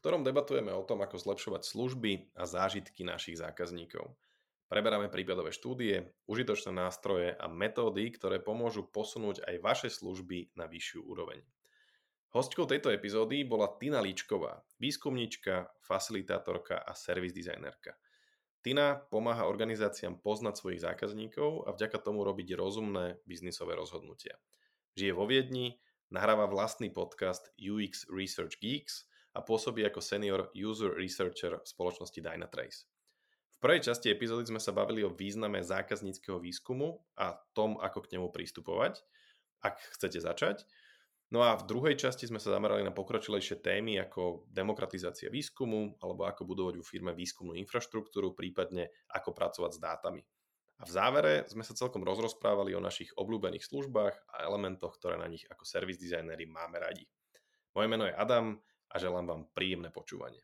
ktorom debatujeme o tom, ako zlepšovať služby a zážitky našich zákazníkov. Preberáme prípadové štúdie, užitočné nástroje a metódy, ktoré pomôžu posunúť aj vaše služby na vyššiu úroveň. Hostkou tejto epizódy bola Tina Líčková, výskumníčka, facilitátorka a service designerka. Tina pomáha organizáciám poznať svojich zákazníkov a vďaka tomu robiť rozumné biznisové rozhodnutia. Žije vo Viedni, nahráva vlastný podcast UX Research Geeks a pôsobí ako senior user researcher v spoločnosti Dynatrace. V prvej časti epizódy sme sa bavili o význame zákazníckého výskumu a tom, ako k nemu pristupovať, ak chcete začať. No a v druhej časti sme sa zamerali na pokročilejšie témy ako demokratizácia výskumu alebo ako budovať vo firme výskumnú infraštruktúru, prípadne ako pracovať s dátami. A v závere sme sa celkom rozrozprávali o našich obľúbených službách a elementoch, ktoré na nich ako service designéri máme radi. Moje meno je Adam a želám vám príjemné počúvanie.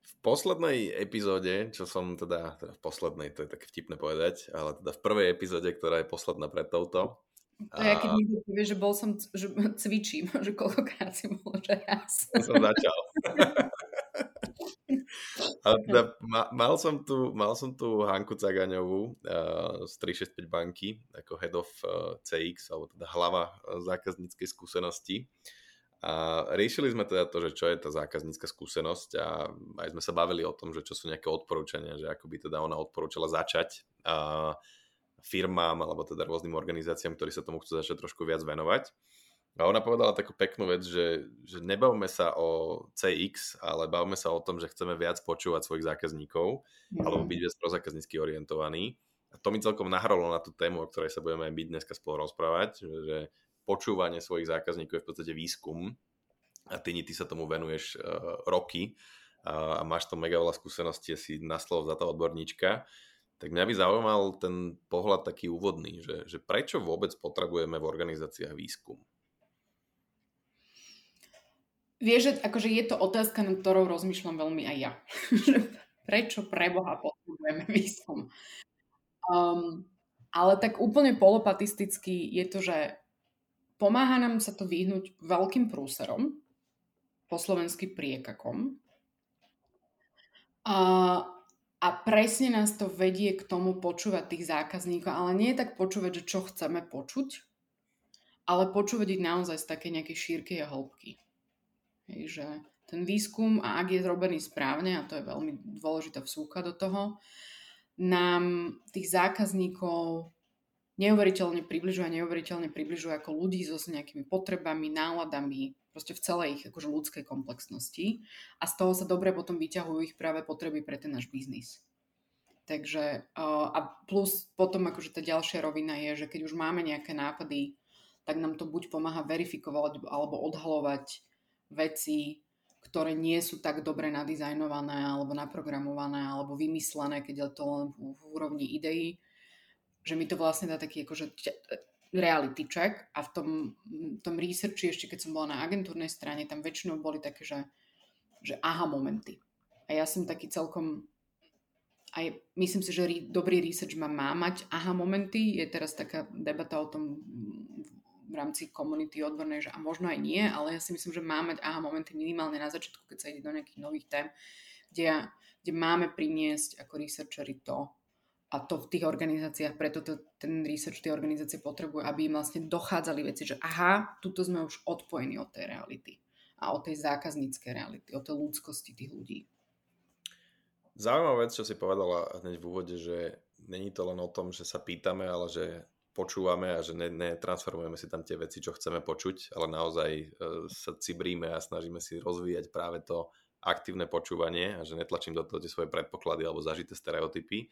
V poslednej epizóde, čo som teda, teda v poslednej, to je tak vtipné povedať, ale teda v prvej epizóde, ktorá je posledná pred touto. To je, keď niekto povie, že bol som, že cvičím, že koľkokrát si bol, že raz. Som začal. ale teda ma, mal, som tu, mal som tu Hanku Cagaňovú uh, z 365 banky ako head of uh, CX, alebo teda hlava zákazníckej skúsenosti. A riešili sme teda to, že čo je tá zákaznícka skúsenosť a aj sme sa bavili o tom, že čo sú nejaké odporúčania, že ako by teda ona odporúčala začať a firmám alebo teda rôznym organizáciám, ktorí sa tomu chcú začať trošku viac venovať. A ona povedala takú peknú vec, že, že nebavme sa o CX, ale bavme sa o tom, že chceme viac počúvať svojich zákazníkov mm. alebo byť viac prozákaznícky orientovaní. A to mi celkom nahralo na tú tému, o ktorej sa budeme aj byť dneska spolu rozprávať, že počúvanie svojich zákazníkov je v podstate výskum a ty, ty sa tomu venuješ uh, roky a, a máš tam mega veľa skúseností, si na slovo za to odborníčka, tak mňa by zaujímal ten pohľad taký úvodný, že, že prečo vôbec potrebujeme v organizáciách výskum? Vieš, že akože je to otázka, nad ktorou rozmýšľam veľmi aj ja. prečo pre Boha potrebujeme výskum? Um, ale tak úplne polopatisticky je to, že Pomáha nám sa to vyhnúť veľkým prúserom, po slovensky priekakom. A, a presne nás to vedie k tomu počúvať tých zákazníkov, ale nie tak počúvať, že čo chceme počuť, ale počúvať ich naozaj z také nejakej šírky a hĺbky. Hej, že ten výskum, a ak je zrobený správne, a to je veľmi dôležitá vsúka do toho, nám tých zákazníkov neuveriteľne približuje a neuveriteľne približuje ako ľudí so s nejakými potrebami, náladami, proste v celej ich akože ľudskej komplexnosti a z toho sa dobre potom vyťahujú ich práve potreby pre ten náš biznis. Takže a plus potom akože tá ďalšia rovina je, že keď už máme nejaké nápady, tak nám to buď pomáha verifikovať alebo odhalovať veci, ktoré nie sú tak dobre nadizajnované alebo naprogramované alebo vymyslené, keď je to len v úrovni ideí že mi to vlastne dá taký akože reality check a v tom, tom researchi ešte keď som bola na agentúrnej strane, tam väčšinou boli také, že, že aha momenty. A ja som taký celkom aj myslím si, že rí, dobrý research má, má mať aha momenty. Je teraz taká debata o tom v rámci komunity odbornej, že a možno aj nie, ale ja si myslím, že má mať aha momenty minimálne na začiatku, keď sa ide do nejakých nových tém, kde, kde máme priniesť ako researchery to, a to v tých organizáciách, preto to, ten research tie organizácie potrebujú, aby im vlastne dochádzali veci, že aha, tuto sme už odpojení od tej reality a od tej zákazníckej reality, od tej ľudskosti tých ľudí. Zaujímavá vec, čo si povedala hneď v úvode, že není to len o tom, že sa pýtame, ale že počúvame a že netransformujeme ne si tam tie veci, čo chceme počuť, ale naozaj e, sa cibríme a snažíme si rozvíjať práve to aktívne počúvanie a že netlačím do toho tie svoje predpoklady alebo zažité stereotypy,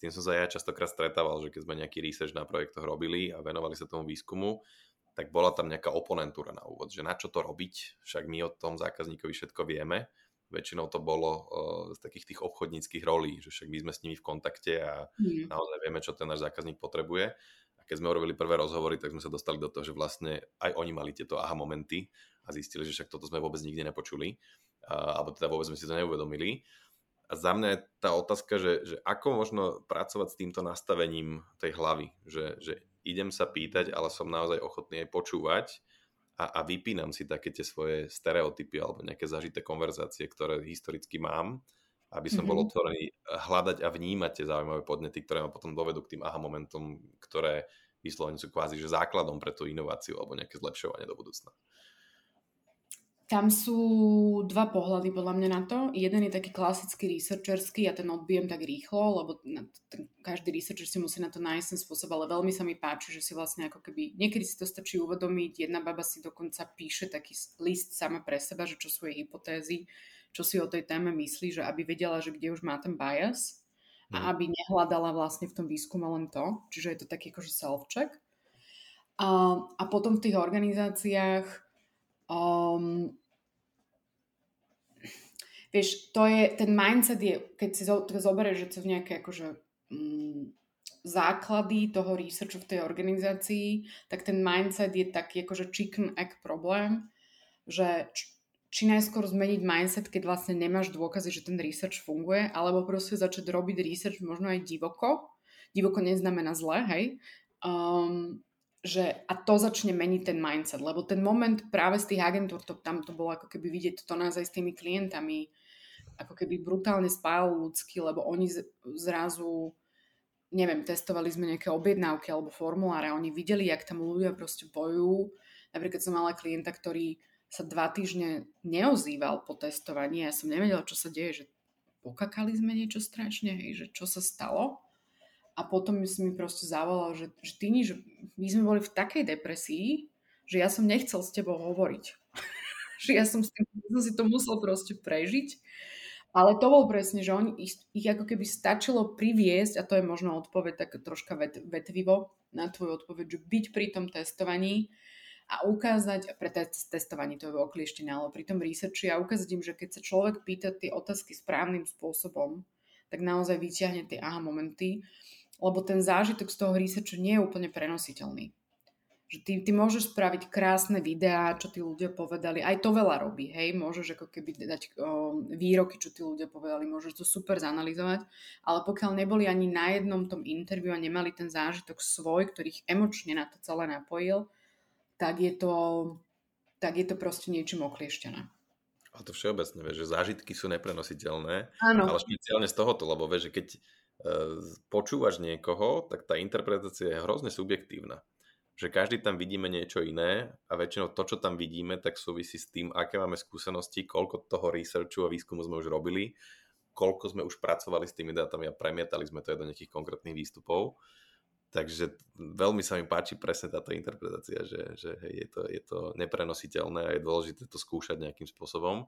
tým som sa ja častokrát stretával, že keď sme nejaký research na projektoch robili a venovali sa tomu výskumu, tak bola tam nejaká oponentúra na úvod, že na čo to robiť, však my o tom zákazníkovi všetko vieme väčšinou to bolo uh, z takých tých obchodníckých rolí, že však my sme s nimi v kontakte a mm. naozaj vieme, čo ten náš zákazník potrebuje. A keď sme urobili prvé rozhovory, tak sme sa dostali do toho, že vlastne aj oni mali tieto aha momenty a zistili, že však toto sme vôbec nikdy nepočuli, uh, alebo teda vôbec sme si to neuvedomili. A za mňa je tá otázka, že, že ako možno pracovať s týmto nastavením tej hlavy, že, že idem sa pýtať, ale som naozaj ochotný aj počúvať a, a vypínam si také tie svoje stereotypy alebo nejaké zažité konverzácie, ktoré historicky mám, aby som mm-hmm. bol mhm. otvorený hľadať a vnímať tie zaujímavé podnety, ktoré ma potom dovedú k tým aha momentom, ktoré vyslovene sú kvázi že základom pre tú inováciu alebo nejaké zlepšovanie do budúcna. Tam sú dva pohľady podľa mňa na to. Jeden je taký klasický researcherský, ja ten odbijem tak rýchlo, lebo každý researcher si musí na to nájsť ten spôsob, ale veľmi sa mi páči, že si vlastne ako keby, niekedy si to stačí uvedomiť, jedna baba si dokonca píše taký list sama pre seba, že čo sú jej hypotézy, čo si o tej téme myslí, že aby vedela, že kde už má ten bias a mhm. aby nehľadala vlastne v tom výskume len to, čiže je to taký akože self-check. A, a potom v tých organizáciách um, Vieš, to je, ten mindset je, keď si to zoberieš, že sú nejaké akože mm, základy toho researchu v tej organizácii, tak ten mindset je taký akože chicken egg problém, že či najskôr zmeniť mindset, keď vlastne nemáš dôkazy, že ten research funguje, alebo proste začať robiť research možno aj divoko. Divoko neznamená zle, hej. Um, že a to začne meniť ten mindset, lebo ten moment práve z tých agentúr, to, tam to bolo ako keby vidieť to naozaj s tými klientami, ako keby brutálne spájalo ľudsky, lebo oni zrazu, neviem, testovali sme nejaké objednávky alebo formuláre oni videli, jak tam ľudia proste bojujú. Napríklad som mala klienta, ktorý sa dva týždne neozýval po testovaní. Ja som nevedela, čo sa deje, že pokakali sme niečo strašne, hej, že čo sa stalo. A potom si mi proste zavolal, že, že ty že my sme boli v takej depresii, že ja som nechcel s tebou hovoriť. že ja som, s tým, som si to musel proste prežiť ale to bol presne, že oni, ich, ich ako keby stačilo priviesť, a to je možno odpoveď tak troška vet, vetvivo na tvoju odpoveď, že byť pri tom testovaní a ukázať, pre test, testovanie to je oklieštenie, ale pri tom researchi a ukázať im, že keď sa človek pýta tie otázky správnym spôsobom, tak naozaj vyťahne tie aha momenty, lebo ten zážitok z toho researchu nie je úplne prenositeľný že ty, ty môžeš spraviť krásne videá, čo tí ľudia povedali, aj to veľa robí, hej, môžeš ako keby dať o, výroky, čo tí ľudia povedali, môžeš to super zanalizovať, ale pokiaľ neboli ani na jednom tom interviu a nemali ten zážitok svoj, ktorý ich emočne na to celé napojil, tak je to, tak je to proste niečím oklieštené. A to všeobecne, vieš, že zážitky sú neprenositeľné, Áno. ale špeciálne z tohoto, lebo vieš, že keď e, počúvaš niekoho, tak tá interpretácia je hrozne subjektívna že každý tam vidíme niečo iné a väčšinou to, čo tam vidíme, tak súvisí s tým, aké máme skúsenosti, koľko toho researchu a výskumu sme už robili, koľko sme už pracovali s tými dátami a premietali sme to aj do nejakých konkrétnych výstupov. Takže veľmi sa mi páči presne táto interpretácia, že, že hej, je, to, je to neprenositeľné a je dôležité to skúšať nejakým spôsobom.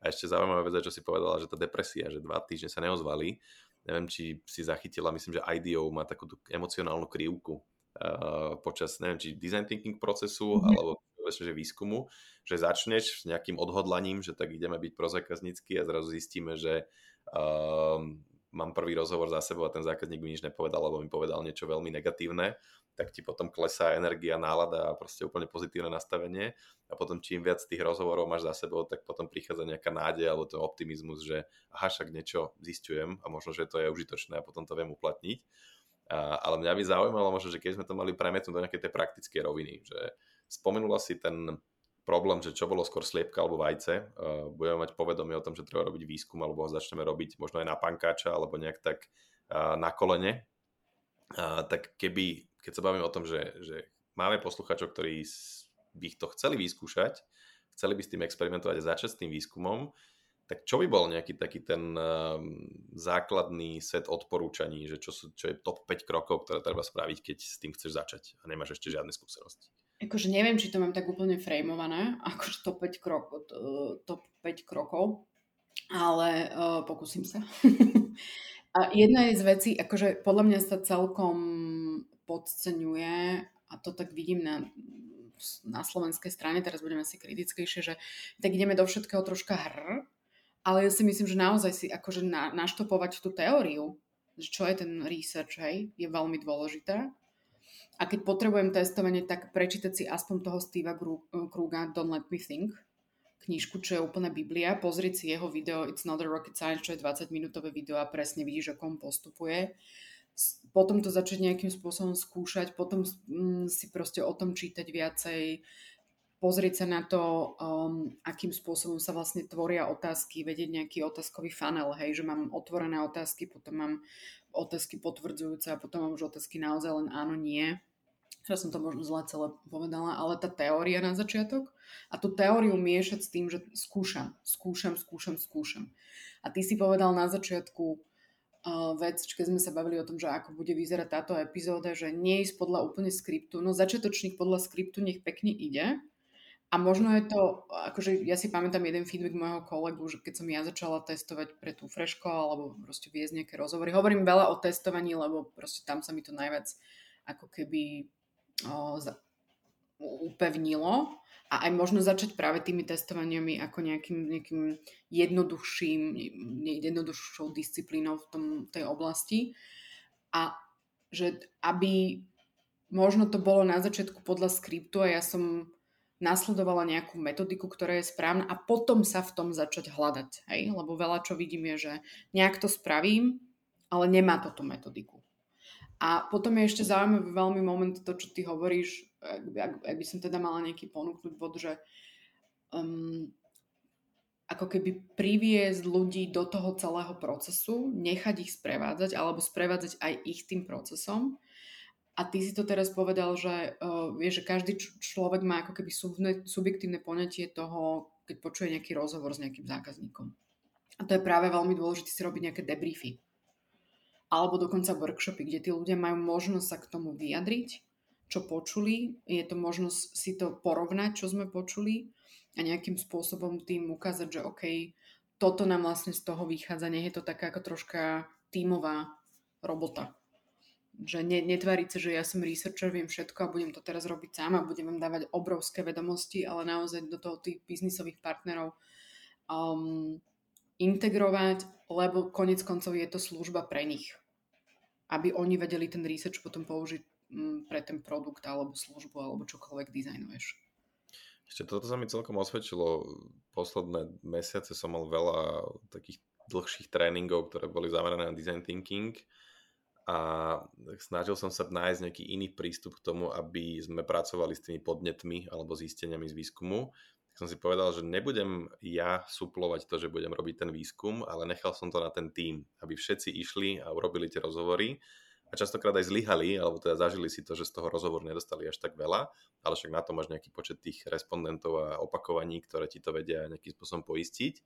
A ešte zaujímavá vec, čo si povedala, že tá depresia, že dva týždne sa neozvali. Neviem, či si zachytila, myslím, že IDEO má takú emocionálnu krivku, Eh, počas, neviem, či design thinking procesu, mm-hmm. alebo že výskumu, že začneš s nejakým odhodlaním, že tak ideme byť prozákaznícky a zrazu zistíme, že uh, mám prvý rozhovor za sebou a ten zákazník mi nič nepovedal, alebo mi povedal niečo veľmi negatívne, tak ti potom klesá energia, nálada a proste úplne pozitívne nastavenie a potom čím viac tých rozhovorov máš za sebou, tak potom prichádza nejaká nádej alebo ten optimizmus, že aha, však niečo zistujem a možno, že to je užitočné a potom to viem uplatniť. Ale mňa by zaujímalo možno, že keď sme to mali premietnúť do nejakej tej praktické roviny, že spomenula si ten problém, že čo bolo skôr sliepka alebo vajce. Budeme mať povedomie o tom, že treba robiť výskum alebo ho začneme robiť možno aj na pankáča alebo nejak tak na kolene. Tak keby, keď sa bavíme o tom, že, že máme posluchačov, ktorí by to chceli vyskúšať, chceli by s tým experimentovať a začať s tým výskumom, tak čo by bol nejaký taký ten uh, základný set odporúčaní, že čo, sú, čo je top 5 krokov, ktoré treba spraviť, keď s tým chceš začať a nemáš ešte žiadne skúsenosti? Akože neviem, či to mám tak úplne frameované, akože top 5 krokov, top 5 krokov ale uh, pokúsim sa. a jedna je z vecí, akože podľa mňa sa celkom podceňuje a to tak vidím na na slovenskej strane, teraz budeme si kritickejšie, že tak ideme do všetkého troška hr ale ja si myslím, že naozaj si akože na, naštopovať tú teóriu, že čo je ten research, hej, je veľmi dôležité. A keď potrebujem testovanie, tak prečítať si aspoň toho Steva Kruga Don't Let Me Think, knižku, čo je úplne Biblia, pozrieť si jeho video It's Not a Rocket Science, čo je 20 minútové video a presne vidíš, ako on postupuje. Potom to začať nejakým spôsobom skúšať, potom mm, si proste o tom čítať viacej, pozrieť sa na to, um, akým spôsobom sa vlastne tvoria otázky, vedieť nejaký otázkový funnel, hej, že mám otvorené otázky, potom mám otázky potvrdzujúce a potom mám už otázky naozaj len áno, nie. Teraz som to možno zle celé povedala, ale tá teória na začiatok a tú teóriu miešať s tým, že skúšam, skúšam, skúšam, skúšam. A ty si povedal na začiatku uh, vec, keď sme sa bavili o tom, že ako bude vyzerať táto epizóda, že nie ísť podľa úplne skriptu. No začiatočník podľa skriptu nech pekne ide, a možno je to, akože ja si pamätám jeden feedback môjho kolegu, že keď som ja začala testovať pre tú freško alebo proste viesť nejaké rozhovory. Hovorím veľa o testovaní, lebo proste tam sa mi to najviac ako keby o, za, upevnilo a aj možno začať práve tými testovaniami ako nejakým, nejakým jednoduchším, jednoduchšou disciplínou v tom, tej oblasti a že aby možno to bolo na začiatku podľa skriptu a ja som nasledovala nejakú metodiku, ktorá je správna a potom sa v tom začať hľadať. Hej? Lebo veľa čo vidím je, že nejak to spravím, ale nemá to tú metodiku. A potom je ešte zaujímavý veľmi moment to, čo ty hovoríš, ak, ak by som teda mala nejaký ponúknuť bod, že um, ako keby priviesť ľudí do toho celého procesu, nechať ich sprevádzať alebo sprevádzať aj ich tým procesom a ty si to teraz povedal, že uh, vieš, že každý č- človek má ako keby subne, subjektívne poňatie toho, keď počuje nejaký rozhovor s nejakým zákazníkom. A to je práve veľmi dôležité si robiť nejaké debriefy. Alebo dokonca workshopy, kde tí ľudia majú možnosť sa k tomu vyjadriť, čo počuli. Je to možnosť si to porovnať, čo sme počuli a nejakým spôsobom tým ukázať, že OK, toto nám vlastne z toho vychádza. Nie je to taká ako troška tímová robota že ne, netváriť sa, že ja som researcher, viem všetko a budem to teraz robiť sám a budem vám dávať obrovské vedomosti, ale naozaj do toho tých biznisových partnerov um, integrovať, lebo konec koncov je to služba pre nich. Aby oni vedeli ten research potom použiť um, pre ten produkt alebo službu alebo čokoľvek dizajnuješ. Ešte toto sa mi celkom osvedčilo. Posledné mesiace som mal veľa takých dlhších tréningov, ktoré boli zamerané na design thinking a snažil som sa nájsť nejaký iný prístup k tomu, aby sme pracovali s tými podnetmi alebo zisteniami z výskumu. Tak som si povedal, že nebudem ja suplovať to, že budem robiť ten výskum, ale nechal som to na ten tým, aby všetci išli a urobili tie rozhovory a častokrát aj zlyhali, alebo teda zažili si to, že z toho rozhovoru nedostali až tak veľa, ale však na to máš nejaký počet tých respondentov a opakovaní, ktoré ti to vedia nejakým spôsobom poistiť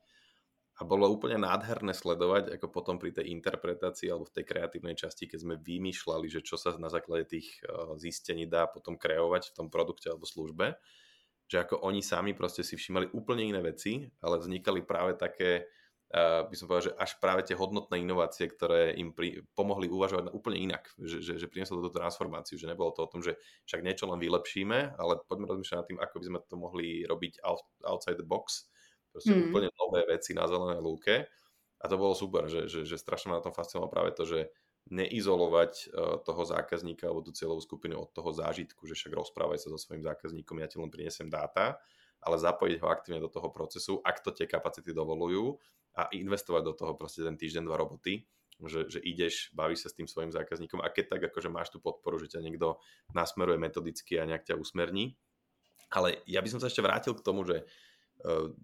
a bolo úplne nádherné sledovať, ako potom pri tej interpretácii alebo v tej kreatívnej časti, keď sme vymýšľali, že čo sa na základe tých eh, zistení dá potom kreovať v tom produkte alebo službe, že ako oni sami proste si všimali úplne iné veci, ale vznikali práve také, uh, by som povedal, že až práve tie hodnotné inovácie, ktoré im pri, pomohli uvažovať úplne inak, že, že, že prinieslo túto transformáciu, že nebolo to o tom, že však niečo len vylepšíme, ale poďme rozmýšľať nad tým, ako by sme to mohli robiť out, outside the box, Proste mm. úplne nové veci na zelené lúke. A to bolo super, že, že, že strašne ma na tom fascinovalo práve to, že neizolovať uh, toho zákazníka alebo tú cieľovú skupinu od toho zážitku, že však rozprávaj sa so svojím zákazníkom, ja ti len prinesem dáta, ale zapojiť ho aktívne do toho procesu, ak to tie kapacity dovolujú a investovať do toho proste ten týždeň, dva roboty, že, že ideš, bavíš sa s tým svojim zákazníkom a keď tak akože máš tú podporu, že ťa niekto nasmeruje metodicky a nejak ťa usmerní. Ale ja by som sa ešte vrátil k tomu, že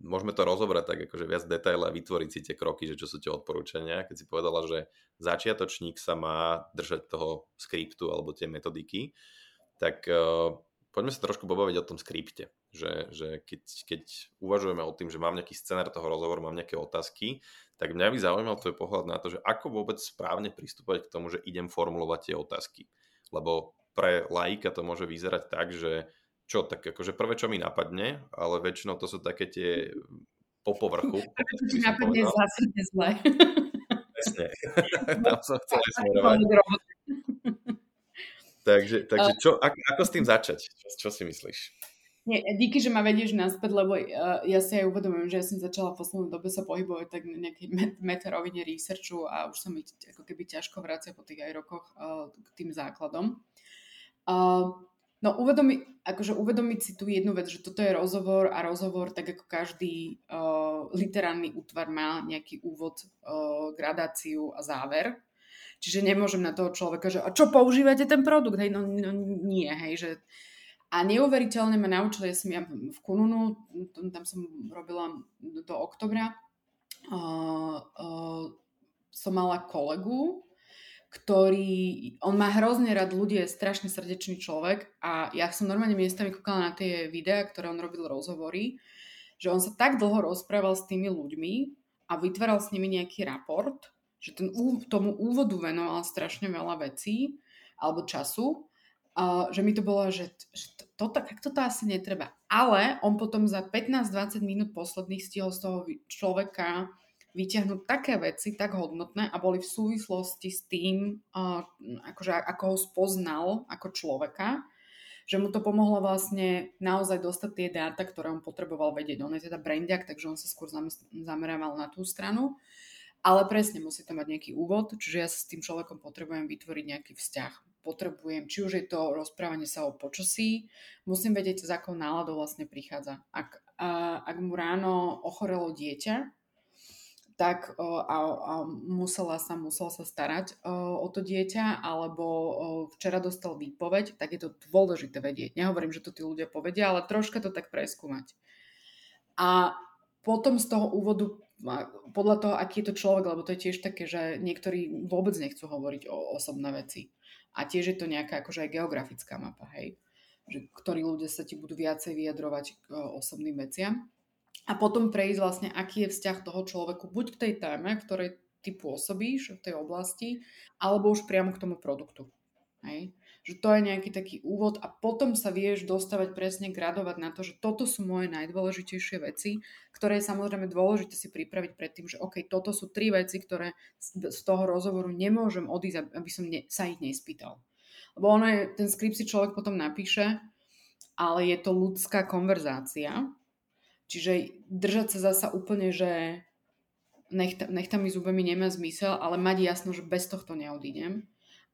môžeme to rozobrať tak akože viac detaile a vytvoriť si tie kroky, že čo sú tie odporúčania. Keď si povedala, že začiatočník sa má držať toho skriptu alebo tie metodiky, tak uh, poďme sa trošku pobaviť o tom skripte. Že, že keď, keď uvažujeme o tým, že mám nejaký scenár toho rozhovoru, mám nejaké otázky, tak mňa by zaujímal tvoj pohľad na to, že ako vôbec správne pristúpať k tomu, že idem formulovať tie otázky. Lebo pre laika to môže vyzerať tak, že čo, tak akože prvé, čo mi napadne, ale väčšinou to sú také tie po povrchu. Prvé, čo ti napadne, je zásadne zle. Presne. Tam som chcel smerovať. takže, takže čo, ako, ako s tým začať? Čo, čo si myslíš? Nie, díky, že ma vedieš naspäť, lebo uh, ja si aj uvedomujem, že ja som začala v poslednej dobe sa pohybovať tak na nejakej met- metarovine researchu a už sa mi ako keby ťažko vracia po tých aj rokoch uh, k tým základom. Uh, no uvedomi, akože uvedomiť si tu jednu vec, že toto je rozhovor a rozhovor, tak ako každý uh, literárny útvar má nejaký úvod, uh, gradáciu a záver. Čiže nemôžem na toho človeka, že a čo používate ten produkt? Hej, no, no nie, hej, že a neuveriteľne ma naučili, ja som ja v Kununu, tam som robila do oktobra, uh, uh, som mala kolegu, ktorý, on má hrozne rád ľudí, je strašne srdečný človek a ja som normálne miestami kúkala na tie videá, ktoré on robil rozhovory, že on sa tak dlho rozprával s tými ľuďmi a vytváral s nimi nejaký raport, že ten, tomu úvodu venoval strašne veľa vecí alebo času Uh, že mi to bolo, že, že to, to, tak to asi netreba. Ale on potom za 15-20 minút posledných stihol z toho človeka vyťahnuť také veci, tak hodnotné a boli v súvislosti s tým, akože ako ho spoznal ako človeka, že mu to pomohlo vlastne naozaj dostať tie dáta, ktoré on potreboval vedieť. On je teda brandiak, takže on sa skôr zamerával na tú stranu. Ale presne musí to mať nejaký úvod, čiže ja sa s tým človekom potrebujem vytvoriť nejaký vzťah potrebujem, či už je to rozprávanie sa o počasí, musím vedieť, s akou náladou vlastne prichádza. Ak, a, ak mu ráno ochorelo dieťa, tak a, a musela sa, musel sa starať o to dieťa, alebo včera dostal výpoveď, tak je to dôležité vedieť. Nehovorím, že to tí ľudia povedia, ale troška to tak preskúmať. A potom z toho úvodu, podľa toho, aký je to človek, lebo to je tiež také, že niektorí vôbec nechcú hovoriť o osobné veci. A tiež je to nejaká akože aj geografická mapa, hej. Že ktorí ľudia sa ti budú viacej vyjadrovať k osobným veciam. A potom prejsť vlastne, aký je vzťah toho človeku buď k tej téme, ktorej ty pôsobíš v tej oblasti, alebo už priamo k tomu produktu. Hej že to je nejaký taký úvod a potom sa vieš dostávať presne, gradovať na to, že toto sú moje najdôležitejšie veci, ktoré je samozrejme dôležité si pripraviť pred tým, že OK, toto sú tri veci, ktoré z toho rozhovoru nemôžem odísť, aby som ne, sa ich nespýtal. Lebo ono je, ten skript si človek potom napíše, ale je to ľudská konverzácia, čiže držať sa zasa úplne, že nech, nech tam mi zubami nemá zmysel, ale mať jasno, že bez tohto neodídem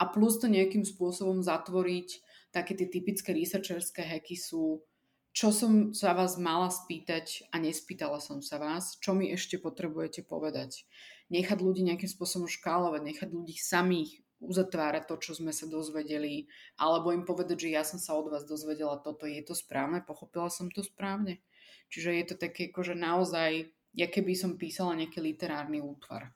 a plus to nejakým spôsobom zatvoriť, také tie typické researcherské hacky sú, čo som sa vás mala spýtať a nespýtala som sa vás, čo mi ešte potrebujete povedať. Nechať ľudí nejakým spôsobom škálovať, nechať ľudí samých uzatvárať to, čo sme sa dozvedeli, alebo im povedať, že ja som sa od vás dozvedela toto, je to správne, pochopila som to správne. Čiže je to také, akože naozaj, ja keby som písala nejaký literárny útvar.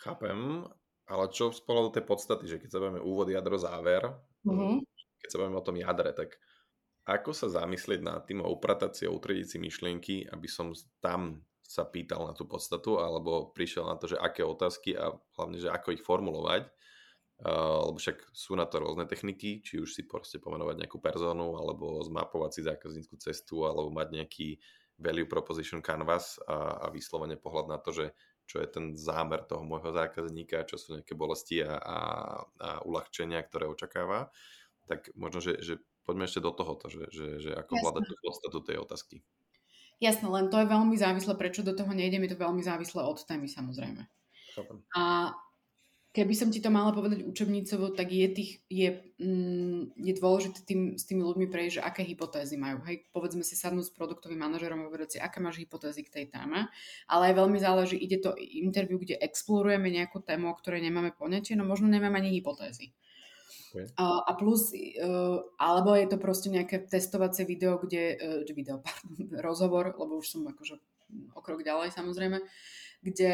Chápem. Ale čo z pohľadu tej podstaty, že keď sa bavíme úvod, jadro, záver, mm-hmm. keď sa bavíme o tom jadre, tak ako sa zamyslieť nad tým a upratať si a utrediť si myšlienky, aby som tam sa pýtal na tú podstatu, alebo prišiel na to, že aké otázky a hlavne, že ako ich formulovať, uh, lebo však sú na to rôzne techniky, či už si proste pomenovať nejakú personu, alebo zmapovať si zákazníckú cestu, alebo mať nejaký value proposition canvas a, a vyslovene pohľad na to, že čo je ten zámer toho môjho zákazníka, čo sú nejaké bolesti a, a, a uľahčenia, ktoré očakáva, tak možno, že, že poďme ešte do tohoto, že, že, že ako hľadať tú podstatu tej otázky. Jasné, len to je veľmi závislé, prečo do toho nejdem, je to veľmi závislé od témy samozrejme. Chápem. A Keby som ti to mala povedať učebnicovo, tak je, tých, je, mm, je dôležité tým, s tými ľuďmi prejsť, že aké hypotézy majú. Hej, povedzme si sadnúť s produktovým manažerom a povedať si, aké máš hypotézy k tej téme. Ale aj veľmi záleží, ide to interview, kde explorujeme nejakú tému, o ktorej nemáme poňatie, no možno nemáme ani hypotézy. Okay. A, a plus, uh, alebo je to proste nejaké testovacie video, kde, uh, video, pardon, rozhovor, lebo už som akože o krok ďalej samozrejme, kde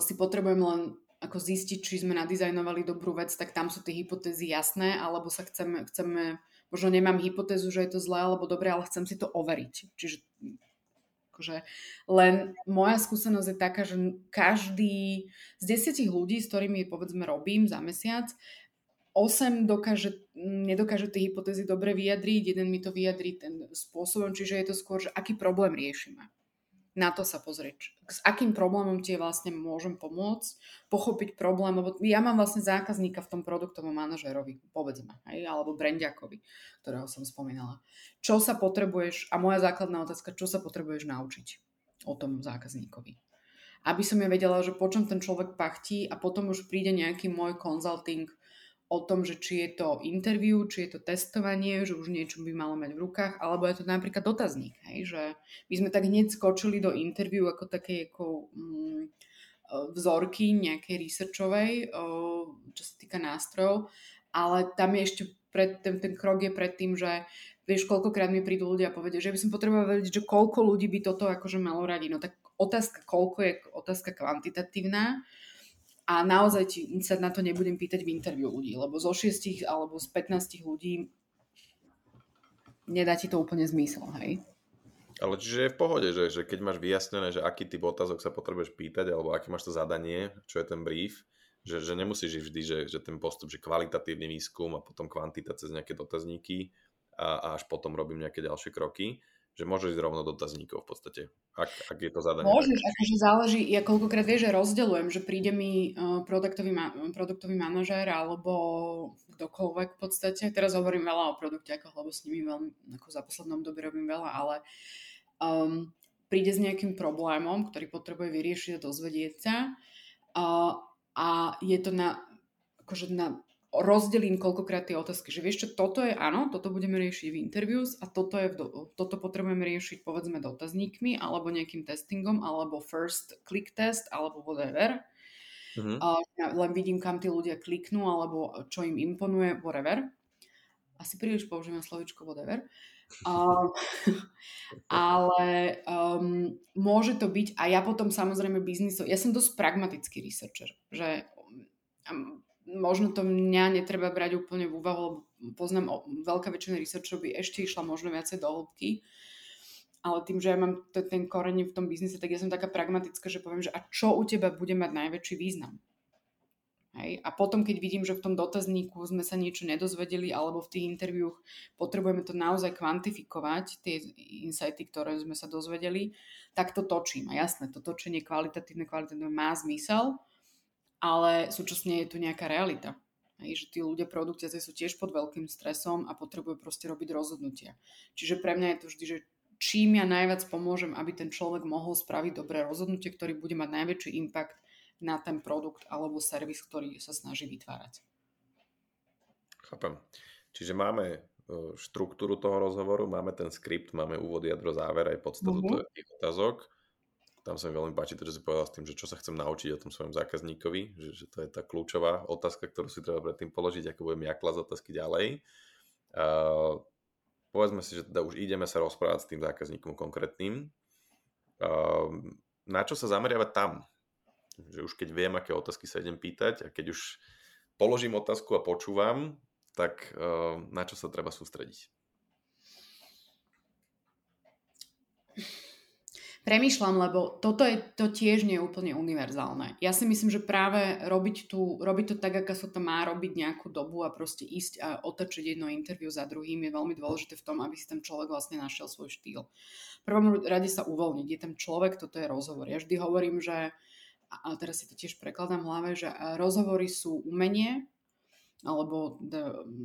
si potrebujem len ako zistiť, či sme nadizajnovali dobrú vec, tak tam sú tie hypotézy jasné, alebo sa chceme, chceme možno nemám hypotézu, že je to zlé alebo dobré, ale chcem si to overiť. Čiže akože, len moja skúsenosť je taká, že každý z desiatich ľudí, s ktorými povedzme robím za mesiac, 8 dokáže, nedokáže tie hypotézy dobre vyjadriť, jeden mi to vyjadrí ten spôsobom, čiže je to skôr, že aký problém riešime. Na to sa pozrieť. S akým problémom ti vlastne môžem pomôcť, pochopiť problém, lebo ja mám vlastne zákazníka v tom produktovom manažerovi, povedzme, hej, alebo brandiakovi, ktorého som spomínala. Čo sa potrebuješ, a moja základná otázka, čo sa potrebuješ naučiť o tom zákazníkovi. Aby som ja vedela, že po čom ten človek pachtí a potom už príde nejaký môj consulting o tom, že či je to interview, či je to testovanie, že už niečo by malo mať v rukách, alebo je to napríklad dotazník, hej, že my sme tak hneď skočili do interview ako také ako, mm, e, vzorky nejakej researchovej, e, čo sa týka nástrojov, ale tam je ešte pred, ten, ten krok je pred tým, že vieš, koľkokrát mi prídu ľudia a povedia, že by som potrebovala vedieť, že koľko ľudí by toto akože malo radi. No tak otázka koľko je otázka kvantitatívna, a naozaj ti, sa na to nebudem pýtať v interviu ľudí, lebo zo 6 alebo z 15 ľudí nedá ti to úplne zmysel, hej? Ale čiže je v pohode, že, že keď máš vyjasnené, že aký typ otázok sa potrebuješ pýtať, alebo aký máš to zadanie, čo je ten brief, že, že nemusíš vždy, že, že ten postup, že kvalitatívny výskum a potom kvantita cez nejaké dotazníky a, a až potom robím nejaké ďalšie kroky, že môžeš ísť rovno do dotazníkov v podstate, ak, ak je to zadanie. Môžeš, akože záleží, ja koľkokrát vieš, že rozdeľujem, že príde mi uh, produktový, ma- produktový manažér alebo kdokoľvek v podstate. Teraz hovorím veľa o produktiakoch, lebo s nimi veľmi, ako za poslednom dobe robím veľa, ale um, príde s nejakým problémom, ktorý potrebuje vyriešiť a dozvedieť sa uh, a je to na, akože na rozdelím koľkokrát tie otázky, že vieš čo, toto je áno, toto budeme riešiť v interviews a toto, je toto potrebujeme riešiť povedzme dotazníkmi alebo nejakým testingom alebo first click test alebo whatever. Uh-huh. Uh, len vidím, kam tí ľudia kliknú alebo čo im imponuje, whatever. Asi príliš používam slovičko whatever. Uh, ale um, môže to byť, a ja potom samozrejme biznisov, ja som dosť pragmatický researcher, že um, možno to mňa netreba brať úplne v úvahu, lebo poznám veľká väčšina researchov by ešte išla možno viacej do hĺbky, ale tým, že ja mám t- ten koreň v tom biznise, tak ja som taká pragmatická, že poviem, že a čo u teba bude mať najväčší význam? Hej? A potom, keď vidím, že v tom dotazníku sme sa niečo nedozvedeli, alebo v tých interviúch potrebujeme to naozaj kvantifikovať, tie insighty, ktoré sme sa dozvedeli, tak to točím. A jasné, to točenie kvalitatívne, kvalitatívne má zmysel, ale súčasne je tu nejaká realita. Hej, že tí ľudia produktiaci sú tiež pod veľkým stresom a potrebujú proste robiť rozhodnutia. Čiže pre mňa je to vždy, že čím ja najviac pomôžem, aby ten človek mohol spraviť dobré rozhodnutie, ktorý bude mať najväčší impact na ten produkt alebo servis, ktorý sa snaží vytvárať. Chápem. Čiže máme e, štruktúru toho rozhovoru, máme ten skript, máme úvod, jadro, záver aj podstatu uh-huh. tých otázok tam sa mi veľmi páči to, že si povedal s tým, že čo sa chcem naučiť o tom svojom zákazníkovi, že, že to je tá kľúčová otázka, ktorú si treba predtým položiť, ako budem ja klasť otázky ďalej. Uh, povedzme si, že teda už ideme sa rozprávať s tým zákazníkom konkrétnym. Uh, na čo sa zameriavať tam? Že už keď viem, aké otázky sa idem pýtať a keď už položím otázku a počúvam, tak uh, na čo sa treba sústrediť? Premýšľam, lebo toto je to tiež nie je úplne univerzálne. Ja si myslím, že práve robiť, tu, robiť to tak, ako sa to má robiť nejakú dobu a proste ísť a otočiť jedno interviu za druhým je veľmi dôležité v tom, aby si ten človek vlastne našiel svoj štýl. Prvom rade sa uvoľniť. Je tam človek, toto je rozhovor. Ja vždy hovorím, že a teraz si to tiež prekladám v hlave, že rozhovory sú umenie, alebo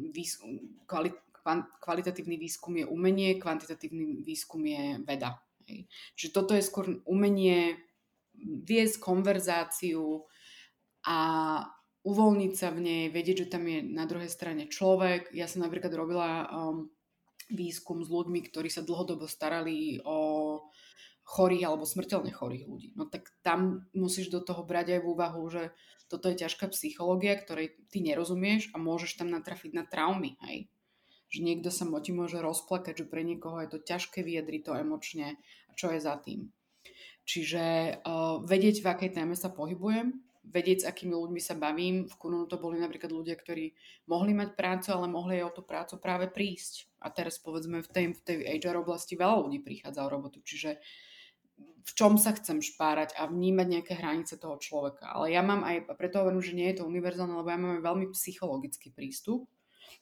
výskum, kvalitatívny výskum je umenie, kvantitatívny výskum je veda. Hej. Čiže toto je skôr umenie viesť konverzáciu a uvoľniť sa v nej, vedieť, že tam je na druhej strane človek. Ja som napríklad robila um, výskum s ľuďmi, ktorí sa dlhodobo starali o chorých alebo smrteľne chorých ľudí. No tak tam musíš do toho brať aj v úvahu, že toto je ťažká psychológia, ktorej ty nerozumieš a môžeš tam natrafiť na traumy. Hej? Že niekto sa ti môže rozplakať, že pre niekoho je to ťažké vyjadriť to emočne a čo je za tým. Čiže uh, vedieť, v akej téme sa pohybujem, vedieť, s akými ľuďmi sa bavím. V Kununu to boli napríklad ľudia, ktorí mohli mať prácu, ale mohli aj o tú prácu práve prísť. A teraz povedzme v tej, v tej HR oblasti veľa ľudí prichádza o robotu. Čiže v čom sa chcem špárať a vnímať nejaké hranice toho človeka. Ale ja mám aj, preto hovorím, že nie je to univerzálne, lebo ja mám aj veľmi psychologický prístup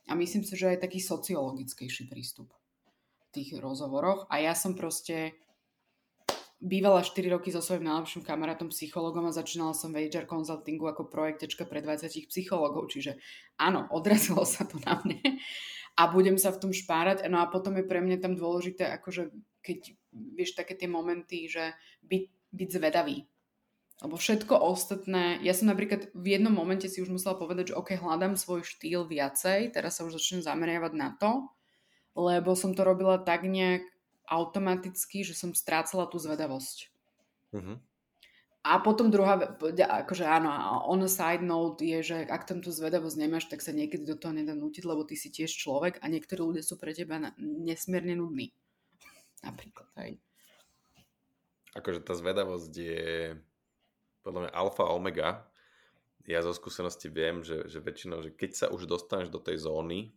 a myslím si, že aj taký sociologickejší prístup v tých rozhovoroch. A ja som proste bývala 4 roky so svojím najlepším kamarátom psychologom a začínala som v HR consultingu ako projektečka pre 20 psychologov, čiže áno, odrazilo sa to na mne a budem sa v tom špárať. No a potom je pre mňa tam dôležité, akože keď vieš také tie momenty, že byť, byť zvedavý. Lebo všetko ostatné, ja som napríklad v jednom momente si už musela povedať, že ok, hľadám svoj štýl viacej, teraz sa už začnem zameriavať na to, lebo som to robila tak nejak automaticky, že som strácala tú zvedavosť. Uh-huh. A potom druhá, akože áno, on a side note je, že ak tam tú zvedavosť nemáš, tak sa niekedy do toho nedá nutiť, lebo ty si tiež človek a niektorí ľudia sú pre teba nesmierne nudní. Napríklad, hej. Akože tá zvedavosť je podľa mňa alfa a omega. Ja zo skúsenosti viem, že, že väčšinou, že keď sa už dostaneš do tej zóny,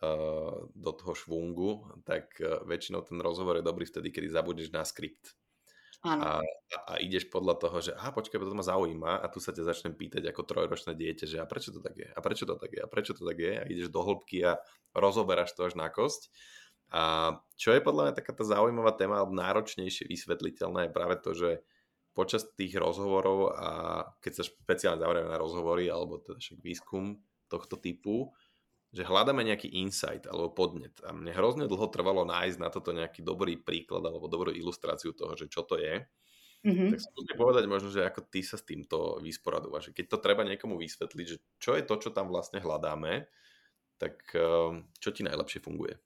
Eh, do toho švungu, tak eh, väčšinou ten rozhovor je dobrý vtedy, kedy zabudneš na skript. A, a ideš podľa toho, že aha, počkaj, to ma zaujíma a tu sa ťa začnem pýtať ako trojročné dieťa, že a prečo to tak je, a prečo to tak je, a prečo to tak je a ideš do hĺbky a rozoberáš to až na kosť. A čo je podľa mňa taká tá zaujímavá téma, alebo náročnejšie vysvetliteľná je práve to, že počas tých rozhovorov a keď sa špeciálne zavrieme na rozhovory alebo teda však výskum tohto typu, že hľadáme nejaký insight alebo podnet. A mne hrozne dlho trvalo nájsť na toto nejaký dobrý príklad alebo dobrú ilustráciu toho, že čo to je. Mm-hmm. Tak skúste povedať možno, že ako ty sa s týmto vysporadúvaš. Keď to treba niekomu vysvetliť, že čo je to, čo tam vlastne hľadáme, tak ehm, čo ti najlepšie funguje?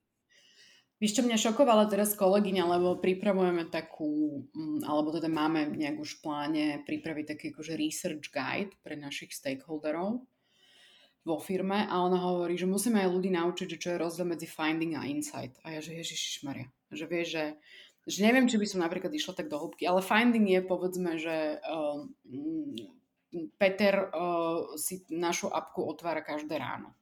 Víš, čo mňa šokovala teraz kolegyňa, lebo pripravujeme takú, mm, alebo teda máme nejak už v pláne pripraviť taký akože research guide pre našich stakeholderov vo firme a ona hovorí, že musíme aj ľudí naučiť, že čo je rozdiel medzi finding a insight. A ja, že Maria, že vie, že, že neviem, či by som napríklad išla tak do hĺbky, ale finding je, povedzme, že uh, Peter uh, si našu apku otvára každé ráno.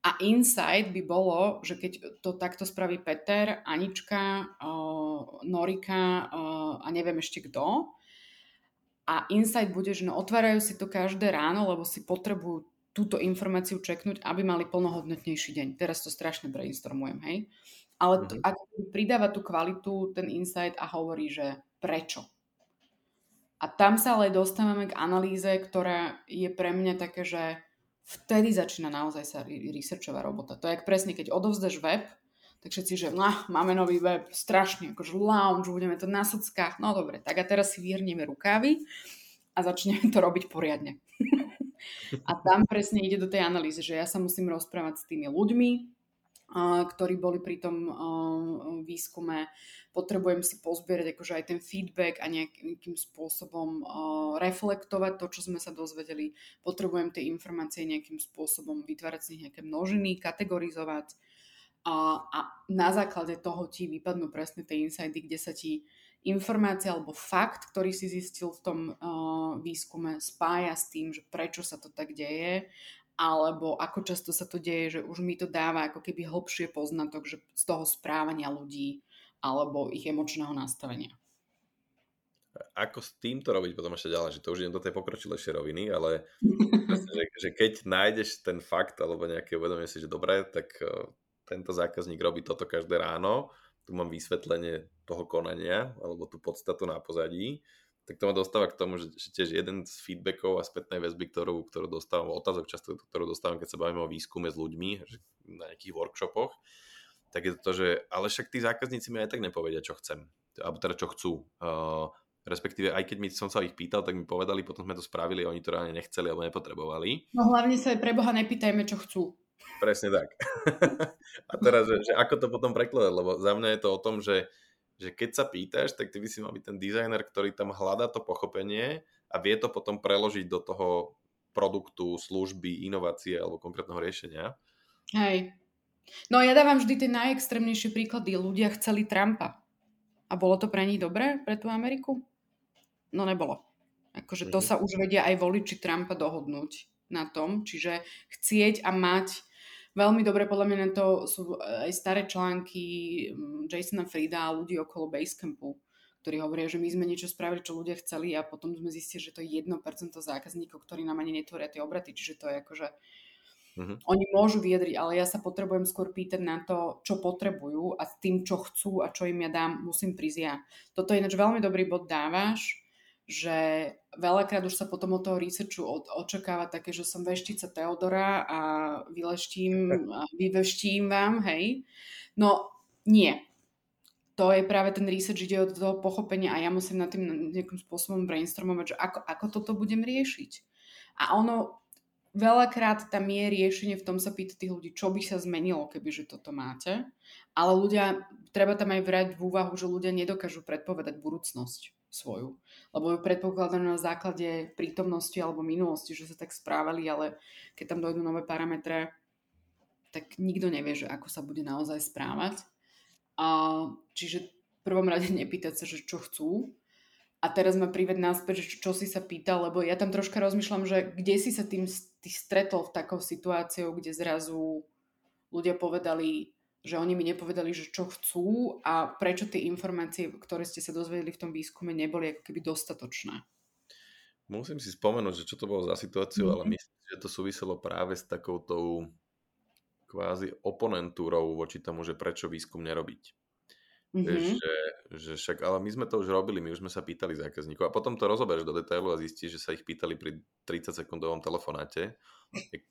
A insight by bolo, že keď to takto spraví Peter, Anička, uh, Norika uh, a neviem ešte kto, a insight bude, že no, otvárajú si to každé ráno, lebo si potrebujú túto informáciu čeknúť, aby mali plnohodnotnejší deň. Teraz to strašne brainstormujem, hej? Ale to, mm-hmm. ak pridáva tú kvalitu, ten insight a hovorí, že prečo. A tam sa ale dostávame k analýze, ktorá je pre mňa také, že vtedy začína naozaj sa researchová robota. To je jak presne, keď odovzdaš web, tak všetci, že nah, máme nový web, strašne, akože lounge, budeme to na sockách, no dobre, tak a teraz si vyhrnieme rukávy a začneme to robiť poriadne. A tam presne ide do tej analýzy, že ja sa musím rozprávať s tými ľuďmi, ktorí boli pri tom výskume. Potrebujem si pozbierať akože aj ten feedback a nejakým spôsobom reflektovať to, čo sme sa dozvedeli. Potrebujem tie informácie nejakým spôsobom vytvárať si nejaké množiny, kategorizovať a, na základe toho ti vypadnú presne tie insighty, kde sa ti informácia alebo fakt, ktorý si zistil v tom uh, výskume, spája s tým, že prečo sa to tak deje, alebo ako často sa to deje, že už mi to dáva ako keby hlbšie poznatok že z toho správania ľudí alebo ich emočného nastavenia. Ako s týmto robiť potom ešte ďalej, že to už idem do tej pokročilejšej roviny, ale že, že keď nájdeš ten fakt alebo nejaké uvedomie si, že dobre, tak uh, tento zákazník robí toto každé ráno, tu mám vysvetlenie toho konania, alebo tú podstatu na pozadí, tak to ma dostáva k tomu, že, že tiež jeden z feedbackov a spätnej väzby, ktorú, ktorú dostávam, otázok často, ktorú dostávam, keď sa bavíme o výskume s ľuďmi, že na nejakých workshopoch, tak je to to, že ale však tí zákazníci mi aj tak nepovedia, čo chcem, alebo teda čo chcú. Uh, respektíve aj keď mi som sa ich pýtal, tak mi povedali, potom sme to spravili, oni to reálne nechceli alebo nepotrebovali. No hlavne sa aj pre Boha nepýtajme, čo chcú. Presne tak. a teraz, že, že ako to potom prekladať, lebo za mňa je to o tom, že, že keď sa pýtaš, tak ty by si mal byť ten dizajner, ktorý tam hľadá to pochopenie a vie to potom preložiť do toho produktu, služby, inovácie alebo konkrétneho riešenia. Hej. No ja dávam vždy tie najextrémnejšie príklady. Ľudia chceli Trumpa. A bolo to pre nich dobré, pre tú Ameriku? No nebolo. Akože to mhm. sa už vedia aj voliči Trumpa dohodnúť na tom, čiže chcieť a mať Veľmi dobre podľa mňa na to sú aj staré články Jasona Frida a ľudí okolo Basecampu, ktorí hovoria, že my sme niečo spravili, čo ľudia chceli a potom sme zistili, že to je 1% zákazníkov, ktorí nám ani netvoria tie obraty, čiže to je akože Uh-huh. Oni môžu vyjadriť, ale ja sa potrebujem skôr pýtať na to, čo potrebujú a s tým, čo chcú a čo im ja dám, musím prísť ja. Toto je ináč veľmi dobrý bod dávaš, že veľakrát už sa potom od toho researchu od, očakáva také, že som veštica Teodora a vyleštím a vyveštím vám, hej. No nie. To je práve ten research, ide od toho pochopenia a ja musím na tým nejakým spôsobom brainstormovať, že ako, ako toto budem riešiť. A ono veľakrát tam je riešenie v tom sa pýta tých ľudí, čo by sa zmenilo, keby že toto máte. Ale ľudia, treba tam aj vrať v úvahu, že ľudia nedokážu predpovedať budúcnosť svoju. Lebo ju predpokladajú na základe prítomnosti alebo minulosti, že sa tak správali, ale keď tam dojdú nové parametre, tak nikto nevie, že ako sa bude naozaj správať. A, čiže v prvom rade nepýtať sa, že čo chcú, a teraz ma prived náspäť, že čo, čo si sa pýtal, lebo ja tam troška rozmýšľam, že kde si sa tým ty stretol v takou situáciou, kde zrazu ľudia povedali, že oni mi nepovedali, že čo chcú a prečo tie informácie, ktoré ste sa dozvedeli v tom výskume, neboli ako keby dostatočné. Musím si spomenúť, že čo to bolo za situáciu, mm-hmm. ale mhm. myslím, že to súviselo práve s takoutou kvázi oponentúrou voči tomu, že prečo výskum nerobiť. Mm-hmm. Že, že však, ale my sme to už robili, my už sme sa pýtali zákazníkov a potom to rozoberieš do detailu a zistíš, že sa ich pýtali pri 30 sekundovom telefonáte.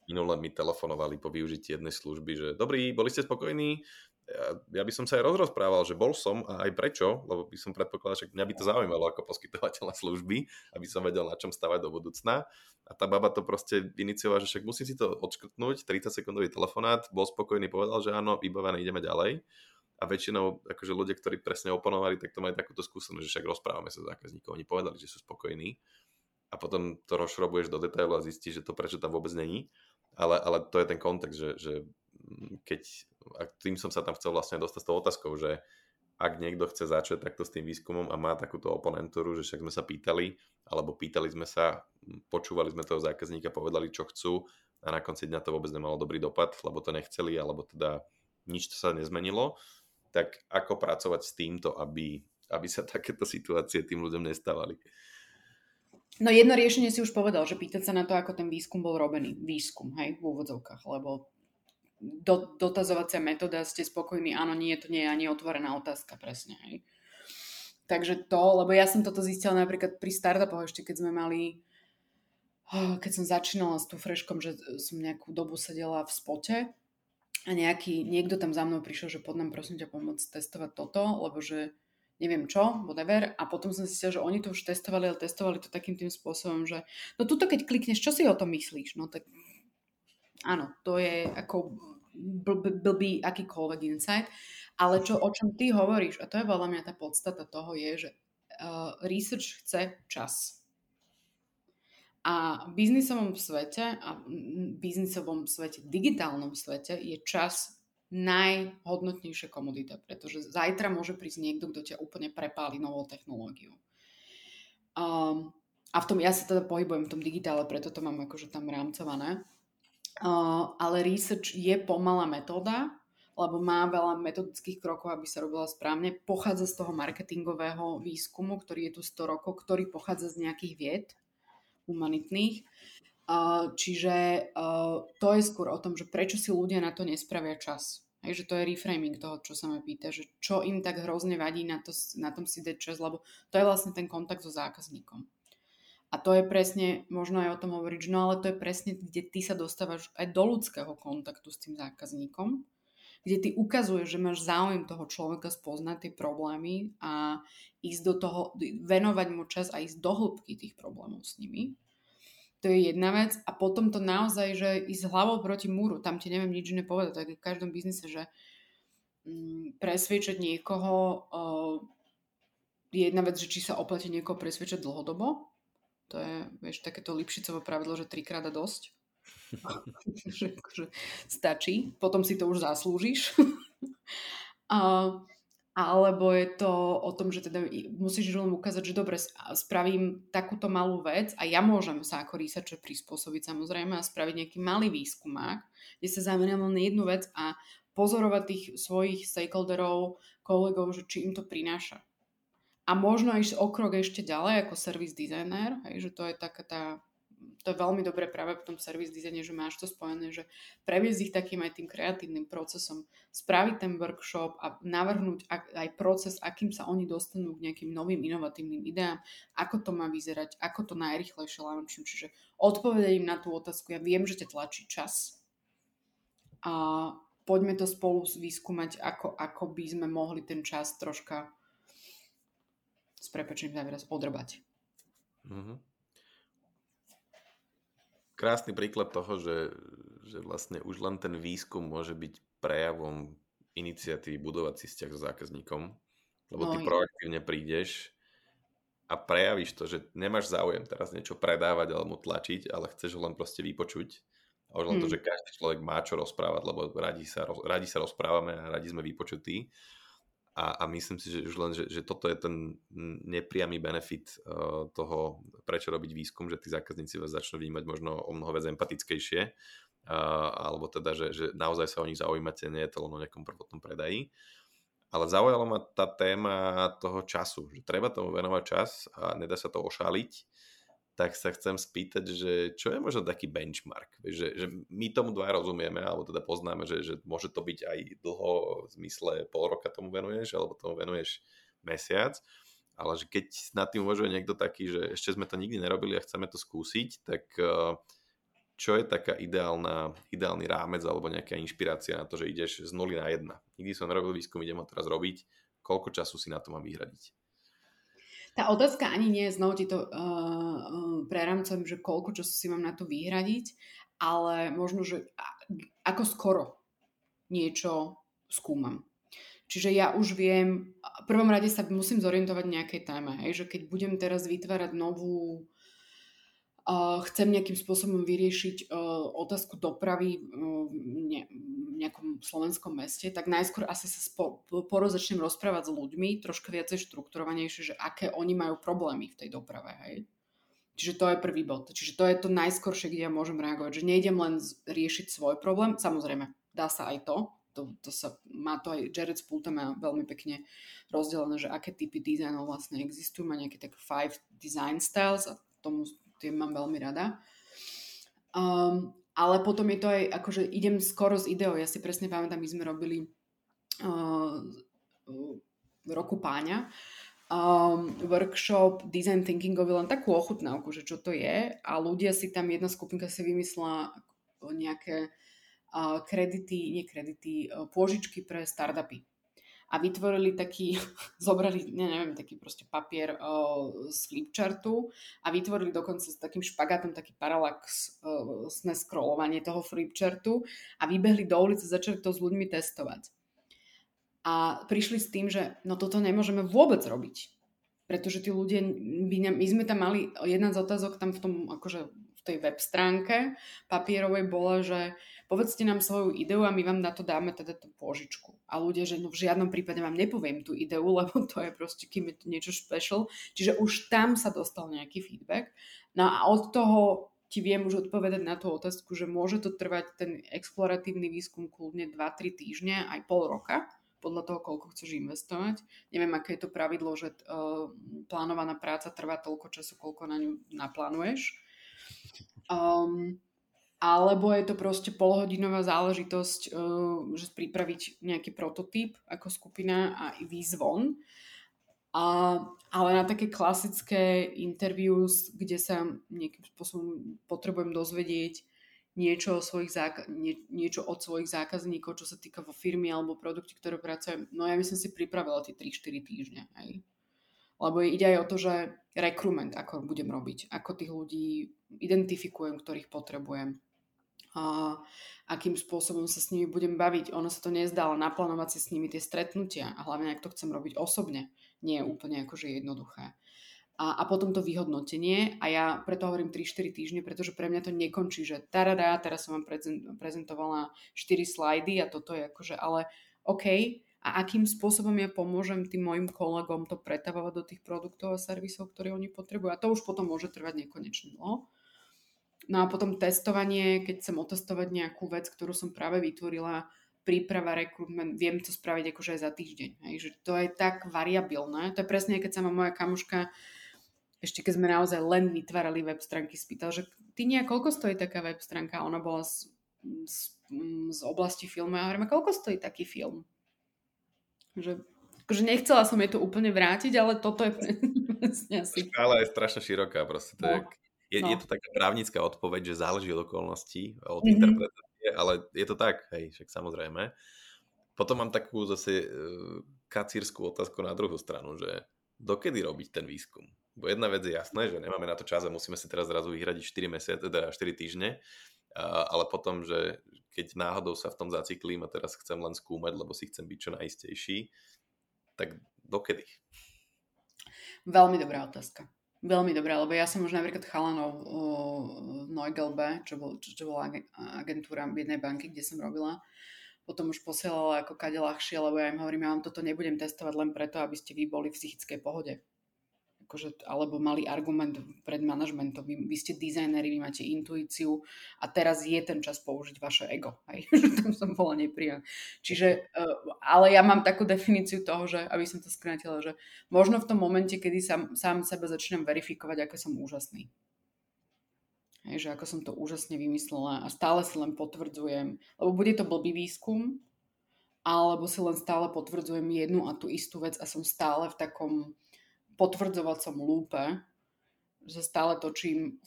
Minule mi telefonovali po využití jednej služby, že dobrý, boli ste spokojní? Ja, ja by som sa aj rozprával, že bol som a aj prečo, lebo by som predpokladal, že mňa by to zaujímalo ako poskytovateľa služby, aby som vedel, na čom stavať do budúcna. A tá baba to proste iniciovala, že však musím si to odškrtnúť, 30 sekundový telefonát, bol spokojný, povedal, že áno, vybavené, ideme ďalej a väčšinou akože ľudia, ktorí presne oponovali, tak to majú takúto skúsenosť, že však rozprávame sa s zákazníkov, oni povedali, že sú spokojní. A potom to rozšrobuješ do detailu a zistíš, že to prečo tam vôbec není, ale, ale to je ten kontext, že, že keď, a tým som sa tam chcel vlastne dostať s tou otázkou, že ak niekto chce začať takto s tým výskumom a má takúto oponentúru, že však sme sa pýtali, alebo pýtali sme sa, počúvali sme toho zákazníka, povedali, čo chcú a na konci dňa to vôbec nemalo dobrý dopad, lebo to nechceli, alebo teda nič to sa nezmenilo, tak ako pracovať s týmto, aby, aby sa takéto situácie tým ľuďom nestávali? No jedno riešenie si už povedal, že pýtať sa na to, ako ten výskum bol robený. Výskum, hej, v úvodzovkách, lebo do, dotazovacia metóda, ste spokojní, áno, nie, to nie je ani otvorená otázka, presne, hej. Takže to, lebo ja som toto zistila napríklad pri startupoch ešte, keď sme mali, keď som začínala s tú freškom, že som nejakú dobu sedela v spote a nejaký, niekto tam za mnou prišiel, že pod nám prosím ťa pomôcť testovať toto, lebo že neviem čo, whatever. A potom som si že oni to už testovali, ale testovali to takým tým spôsobom, že no tuto keď klikneš, čo si o tom myslíš? No tak áno, to je ako blbý, blbý akýkoľvek insight. Ale čo, o čom ty hovoríš, a to je veľa mňa tá podstata toho, je, že uh, research chce čas. A v biznisovom svete a biznisovom svete, digitálnom svete je čas najhodnotnejšia komodita, pretože zajtra môže prísť niekto, kto ťa úplne prepáli novou technológiou. Um, a v tom, ja sa teda pohybujem v tom digitále, preto to mám akože tam rámcované. Uh, ale research je pomalá metóda, lebo má veľa metodických krokov, aby sa robila správne. Pochádza z toho marketingového výskumu, ktorý je tu 100 rokov, ktorý pochádza z nejakých vied, humanitných. Čiže to je skôr o tom, že prečo si ľudia na to nespravia čas. Hej, že to je reframing toho, čo sa ma pýta, že čo im tak hrozne vadí na, to, na tom si dať čas, lebo to je vlastne ten kontakt so zákazníkom. A to je presne, možno aj o tom hovoriť, no ale to je presne, kde ty sa dostávaš aj do ľudského kontaktu s tým zákazníkom, kde ty ukazuješ, že máš záujem toho človeka spoznať tie problémy a ísť do toho, venovať mu čas a ísť do hĺbky tých problémov s nimi. To je jedna vec. A potom to naozaj, že ísť hlavou proti múru, tam ti neviem nič nepovedať, tak je v každom biznise, že mm, presviečať niekoho je jedna vec, že či sa oplatí niekoho presviečať dlhodobo, to je, vieš, takéto Lipšicovo pravidlo, že trikrát a dosť. Že, že stačí, potom si to už zaslúžiš. uh, alebo je to o tom, že teda musíš len ukázať, že dobre, spravím takúto malú vec a ja môžem sa ako researcher prispôsobiť samozrejme a spraviť nejaký malý výskumák, kde sa zameriam len na jednu vec a pozorovať tých svojich stakeholderov, kolegov, že či im to prináša. A možno ísť o krok ešte ďalej ako service designer, hej, že to je taká tá to je veľmi dobré práve v tom service dizajne, že máš to spojené, že previesť ich takým aj tým kreatívnym procesom, spraviť ten workshop a navrhnúť aj proces, akým sa oni dostanú k nejakým novým inovatívnym ideám, ako to má vyzerať, ako to najrychlejšie launchujú. Čiže odpovedať im na tú otázku, ja viem, že ťa tlačí čas a poďme to spolu vyskúmať, ako, ako by sme mohli ten čas troška s prepačením záviraz odrbať. Mm-hmm krásny príklad toho, že, že vlastne už len ten výskum môže byť prejavom iniciatívy budovať si vzťah so zákazníkom, lebo ty no, proaktívne prídeš a prejavíš to, že nemáš záujem teraz niečo predávať alebo tlačiť, ale chceš ho len proste vypočuť. A už len hmm. to, že každý človek má čo rozprávať, lebo radi sa, radi sa rozprávame a radi sme vypočutí. A, a myslím si, že už len, že, že toto je ten nepriamy benefit uh, toho, prečo robiť výskum, že tí zákazníci vás začnú vnímať možno o mnoho viac empatickejšie, uh, alebo teda, že, že naozaj sa o nich zaujímate, nie je to len o nejakom prvotnom predaji. Ale zaujala ma tá téma toho času, že treba tomu venovať čas a nedá sa to ošaliť tak sa chcem spýtať, že čo je možno taký benchmark? Že, že my tomu dva rozumieme, alebo teda poznáme, že, že môže to byť aj dlho v zmysle pol roka tomu venuješ, alebo tomu venuješ mesiac, ale že keď nad tým uvažuje niekto taký, že ešte sme to nikdy nerobili a chceme to skúsiť, tak eh, čo je taká ideálna, ideálny rámec alebo nejaká inšpirácia na to, že ideš z nuly na jedna. Nikdy som nerobil výskum, idem ho teraz robiť. Koľko času si na to mám vyhradiť? Tá otázka ani nie je, znovu ti to uh, uh, preramcujem, že koľko času si mám na to vyhradiť, ale možno, že ako skoro niečo skúmam. Čiže ja už viem, v prvom rade sa musím zorientovať nejakej téme, hej, že keď budem teraz vytvárať novú chcem nejakým spôsobom vyriešiť uh, otázku dopravy uh, ne, v nejakom slovenskom meste, tak najskôr asi sa spo, rozprávať s ľuďmi, troška viacej štrukturovanejšie, že aké oni majú problémy v tej doprave. Hej? Čiže to je prvý bod. Čiže to je to najskoršie, kde ja môžem reagovať. Že nejdem len riešiť svoj problém, samozrejme, dá sa aj to, to, to sa, má to aj Jared Spulta má veľmi pekne rozdelené, že aké typy dizajnov vlastne existujú, má nejaké tak five design styles a tomu tie mám veľmi rada. Um, ale potom je to aj, akože idem skoro z ideou. Ja si presne pamätám, my sme robili uh, roku páňa um, workshop design thinkingový, len takú ochutnávku, že čo to je a ľudia si tam, jedna skupinka si vymyslela nejaké uh, kredity, nie kredity, uh, pôžičky pre startupy a vytvorili taký, zobrali, ne, neviem, taký proste papier uh, z flipchartu a vytvorili dokonca s takým špagátom taký paralax uh, scrollovanie toho flipchartu a vybehli do ulice, začali to s ľuďmi testovať. A prišli s tým, že no toto nemôžeme vôbec robiť. Pretože tí ľudia, by ne, my sme tam mali, jedna z otázok tam v tom, akože v tej web stránke papierovej bola, že povedzte nám svoju ideu a my vám na to dáme teda tú pôžičku. A ľudia, že no v žiadnom prípade vám nepoviem tú ideu, lebo to je proste, kým je to niečo special. Čiže už tam sa dostal nejaký feedback. No a od toho ti viem už odpovedať na tú otázku, že môže to trvať ten exploratívny výskum kľudne 2-3 týždne, aj pol roka, podľa toho, koľko chceš investovať. Neviem, aké je to pravidlo, že uh, plánovaná práca trvá toľko času, koľko na ňu naplánuješ. Um, alebo je to proste polhodinová záležitosť, uh, že pripraviť nejaký prototyp ako skupina a výjsť von. A, ale na také klasické interviews, kde sa nejakým spôsobom potrebujem dozvedieť niečo, o svojich záka- nie, niečo od svojich zákazníkov, čo sa týka vo firmy alebo produkty, ktoré pracujem, no ja by som si pripravila tie 3-4 týždne. Hej. Lebo ide aj o to, že rekrutment, ako budem robiť, ako tých ľudí identifikujem, ktorých potrebujem akým spôsobom sa s nimi budem baviť. Ono sa to nezdá, naplánovať si s nimi tie stretnutia a hlavne, ak to chcem robiť osobne, nie je úplne akože jednoduché. A, a potom to vyhodnotenie a ja preto hovorím 3-4 týždne, pretože pre mňa to nekončí, že tarada, teraz som vám prezentovala 4 slajdy a toto je akože, ale OK, a akým spôsobom ja pomôžem tým mojim kolegom to pretavovať do tých produktov a servisov, ktoré oni potrebujú. A to už potom môže trvať nekonečne dlho. No a potom testovanie, keď chcem otestovať nejakú vec, ktorú som práve vytvorila, príprava, rekrutment, viem to spraviť akože aj za týždeň. Hej, že to je tak variabilné. To je presne, keď sa ma moja kamuška ešte keď sme naozaj len vytvárali web stránky, spýtal, že ty nejak, koľko stojí taká web stránka? Ona bola z, z, z oblasti filmu a hovoríme, koľko stojí taký film? Že, akože nechcela som jej to úplne vrátiť, ale toto je presne asi. Škála je strašne široká, proste to no. je, je, no. je to taká právnická odpoveď, že záleží od okolností, od mm-hmm. interpretácie, ale je to tak, hej, však samozrejme. Potom mám takú zase uh, kacírskú otázku na druhú stranu, že dokedy robiť ten výskum? Bo jedna vec je jasné, že nemáme na to čas a musíme si teraz zrazu vyhradiť 4 mesiace, teda 4 týždne, ale potom, že keď náhodou sa v tom zaciklím a teraz chcem len skúmať, lebo si chcem byť čo najistejší, tak dokedy? Veľmi dobrá otázka. Veľmi dobrá, lebo ja som už napríklad chalanov v Neugelbe, čo, bol, čo, čo bola agentúra jednej banky, kde som robila, potom už posielala ako kade ľahšie, lebo ja im hovorím, ja vám toto nebudem testovať len preto, aby ste vy boli v psychickej pohode akože, alebo mali argument pred manažmentom. Vy, vy ste dizajneri, vy máte intuíciu a teraz je ten čas použiť vaše ego. Hej? Tam som bola neprijal. Čiže, uh, ale ja mám takú definíciu toho, že, aby som to skrátila, že možno v tom momente, kedy sám, sám sebe začnem verifikovať, ako som úžasný. Hej, že ako som to úžasne vymyslela a stále si len potvrdzujem, lebo bude to blbý výskum, alebo si len stále potvrdzujem jednu a tú istú vec a som stále v takom potvrdzovacom lúpe, že stále točím,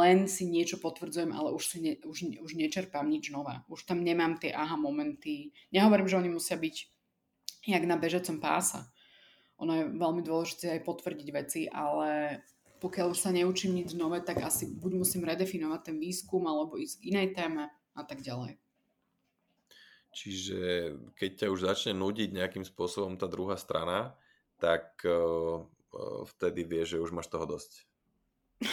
len si niečo potvrdzujem, ale už, si ne, už, už nečerpám nič nové. Už tam nemám tie aha momenty. Nehovorím, že oni musia byť jak na bežecom pása. Ono je veľmi dôležité aj potvrdiť veci, ale pokiaľ už sa neučím nič nové, tak asi buď musím redefinovať ten výskum, alebo ísť k inej téme a tak ďalej. Čiže keď ťa už začne nudiť nejakým spôsobom tá druhá strana, tak vtedy vieš, že už máš toho dosť?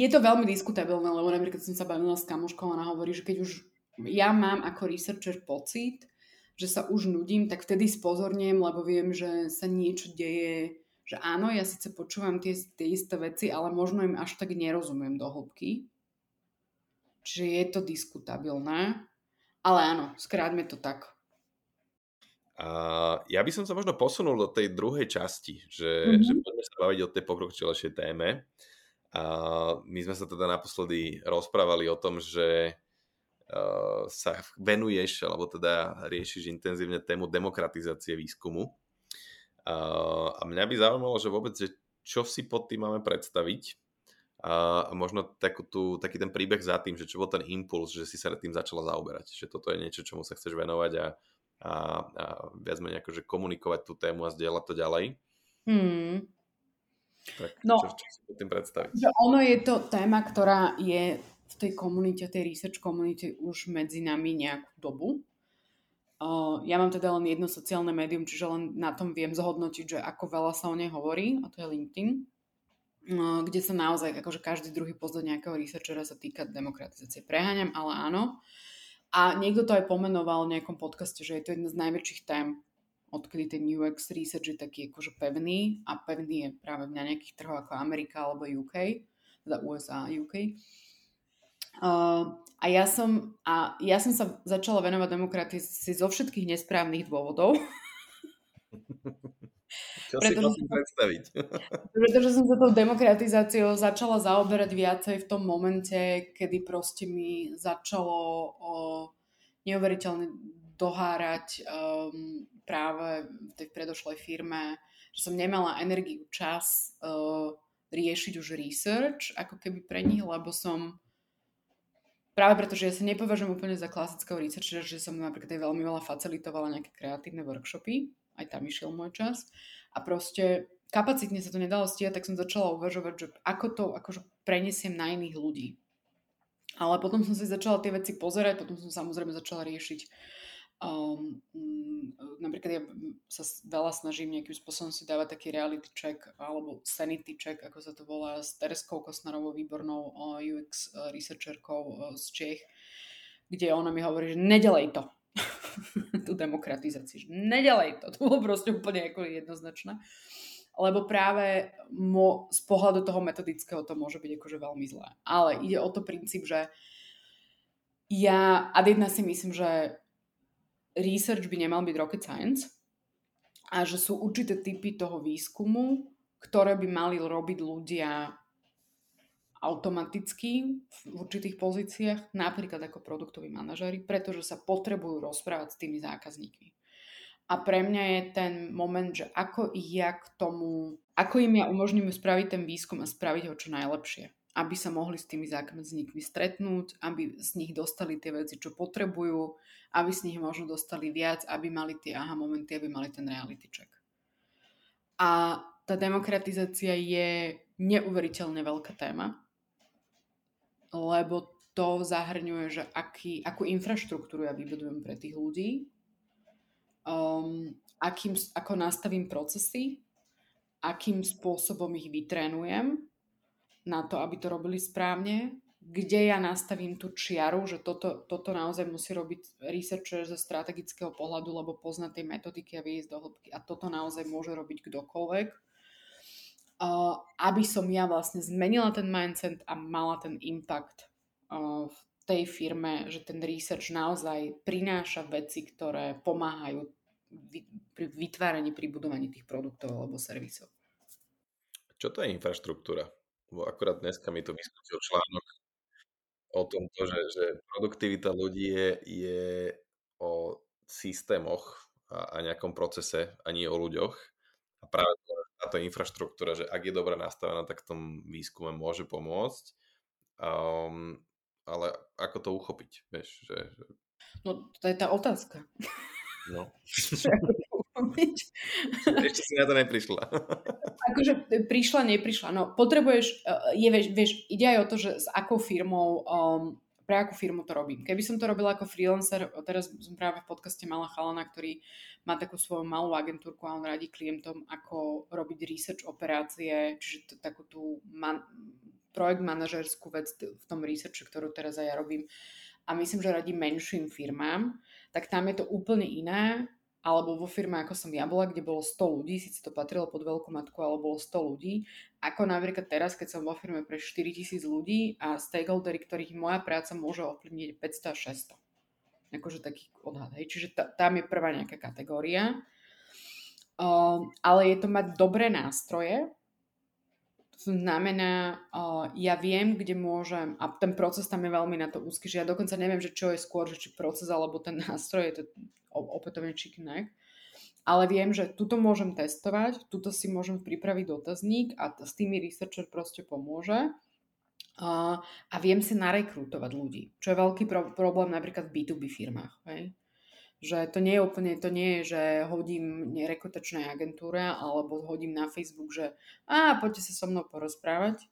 Je to veľmi diskutabilné, lebo napríklad som sa bavila s kamoškou a ona hovorí, že keď už ja mám ako researcher pocit, že sa už nudím, tak vtedy spozorniem, lebo viem, že sa niečo deje, že áno, ja síce počúvam tie, tie isté veci, ale možno im až tak nerozumiem do hĺbky. Čiže je to diskutabilné. Ale áno, skráťme to tak. A ja by som sa možno posunul do tej druhej časti, že, mm-hmm. že poďme sa baviť o tej pokročilejšej téme. A my sme sa teda naposledy rozprávali o tom, že uh, sa venuješ, alebo teda riešiš intenzívne tému demokratizácie výskumu. A mňa by zaujímalo, že vôbec, že čo si pod tým máme predstaviť a možno takú tú, taký ten príbeh za tým, že čo bol ten impuls, že si sa tým začala zaoberať, že toto je niečo, čomu sa chceš venovať a a, a viac menej akože komunikovať tú tému a zdieľať to ďalej. Hmm. Tak no, čo, čo si tým predstaviť? Že ono je to téma, ktorá je v tej komunite, tej research komunite už medzi nami nejakú dobu. Uh, ja mám teda len jedno sociálne médium, čiže len na tom viem zhodnotiť, že ako veľa sa o nej hovorí, a to je LinkedIn, uh, kde sa naozaj akože každý druhý post nejakého researchera sa týka demokratizácie. Preháňam, ale áno. Uh, a niekto to aj pomenoval v nejakom podcaste, že je to jedna z najväčších tém, odkedy ten UX research je taký akože pevný a pevný je práve na nejakých trhoch ako Amerika alebo UK, teda USA a UK. Uh, a ja som, a ja som sa začala venovať demokracii zo všetkých nesprávnych dôvodov. Čo pretože, si musím predstaviť? pretože som sa tou demokratizáciou začala zaoberať viacej v tom momente, kedy proste mi začalo o, neuveriteľne dohárať um, práve v tej predošlej firme, že som nemala energiu, čas uh, riešiť už research, ako keby pre nich, lebo som práve preto, že ja sa nepovažujem úplne za klasického researchera, že som napríklad aj veľmi veľa facilitovala nejaké kreatívne workshopy, aj tam išiel môj čas. A proste kapacitne sa to nedalo stíhať, tak som začala uvažovať, že ako to akože prenesiem na iných ľudí. Ale potom som si začala tie veci pozerať, potom som samozrejme začala riešiť Um, napríklad ja sa veľa snažím nejakým spôsobom si dávať taký reality check alebo sanity check, ako sa to volá, s Tereskou Kosnarovou, výbornou UX researcherkou z Čech, kde ona mi hovorí, že nedelej to. tú demokratizáciu. Nedelej to. To bolo proste úplne ako jednoznačné. Lebo práve mo, z pohľadu toho metodického to môže byť akože veľmi zlé. Ale ide o to princíp, že ja ad jedna si myslím, že research by nemal byť rocket science a že sú určité typy toho výskumu, ktoré by mali robiť ľudia automaticky v určitých pozíciách, napríklad ako produktoví manažery, pretože sa potrebujú rozprávať s tými zákazníkmi. A pre mňa je ten moment, že ako ich ja k tomu, ako im ja umožním spraviť ten výskum a spraviť ho čo najlepšie. Aby sa mohli s tými zákazníkmi stretnúť, aby z nich dostali tie veci, čo potrebujú, aby z nich možno dostali viac, aby mali tie aha momenty, aby mali ten reality check. A tá demokratizácia je neuveriteľne veľká téma, lebo to zahrňuje, že aký, akú infraštruktúru ja vybudujem pre tých ľudí, um, akým, ako nastavím procesy, akým spôsobom ich vytrénujem na to, aby to robili správne, kde ja nastavím tú čiaru, že toto, toto naozaj musí robiť researcher zo strategického pohľadu, lebo pozná tie metodiky a vie ísť do hĺbky a toto naozaj môže robiť kdokoľvek. Uh, aby som ja vlastne zmenila ten mindset a mala ten impact uh, v tej firme, že ten research naozaj prináša veci, ktoré pomáhajú pri vytváraní, pri budovaní tých produktov alebo servisov. Čo to je infraštruktúra? Bo akurát dneska mi to vyskúšil článok o tom, že, že produktivita ľudí je, je o systémoch a, a nejakom procese a nie o ľuďoch. A práve táto infraštruktúra, že ak je dobre nastavená, tak v tom výskume môže pomôcť. Um, ale ako to uchopiť? Vieš, že... No, to je tá otázka. No. Ešte si na to neprišla. akože prišla, neprišla. No, potrebuješ, e, je, vieš, vieš, ide aj o to, že s akou firmou, um, pre akú firmu to robím. Keby som to robila ako freelancer, teraz som práve v podcaste mala chalana, ktorý má takú svoju malú agentúrku a on radí klientom, ako robiť research operácie, čiže t- takú tú man- projekt manažerskú vec v tom researchu, ktorú teraz aj ja robím. A myslím, že radí menším firmám tak tam je to úplne iné, alebo vo firme, ako som ja bola, kde bolo 100 ľudí, síce to patrilo pod veľkú matku, ale bolo 100 ľudí, ako napríklad teraz, keď som vo firme pre 4000 ľudí a stakeholdery, ktorých moja práca môže ovplyvniť 500 až 600. Akože taký odhad, hej. Čiže t- tam je prvá nejaká kategória. Um, ale je to mať dobré nástroje, znamená, uh, ja viem, kde môžem, a ten proces tam je veľmi na to úzky, že ja dokonca neviem, že čo je skôr, že či proces alebo ten nástroj, je to opätovne chicken egg, ale viem, že tuto môžem testovať, tuto si môžem pripraviť dotazník a s tými researcher proste pomôže. A viem si narekrutovať ľudí, čo je veľký pro- problém napríklad v B2B firmách. Hej? Že to nie je úplne, to nie je, že hodím rekrutačnej agentúre alebo hodím na Facebook, že a poďte sa so mnou porozprávať.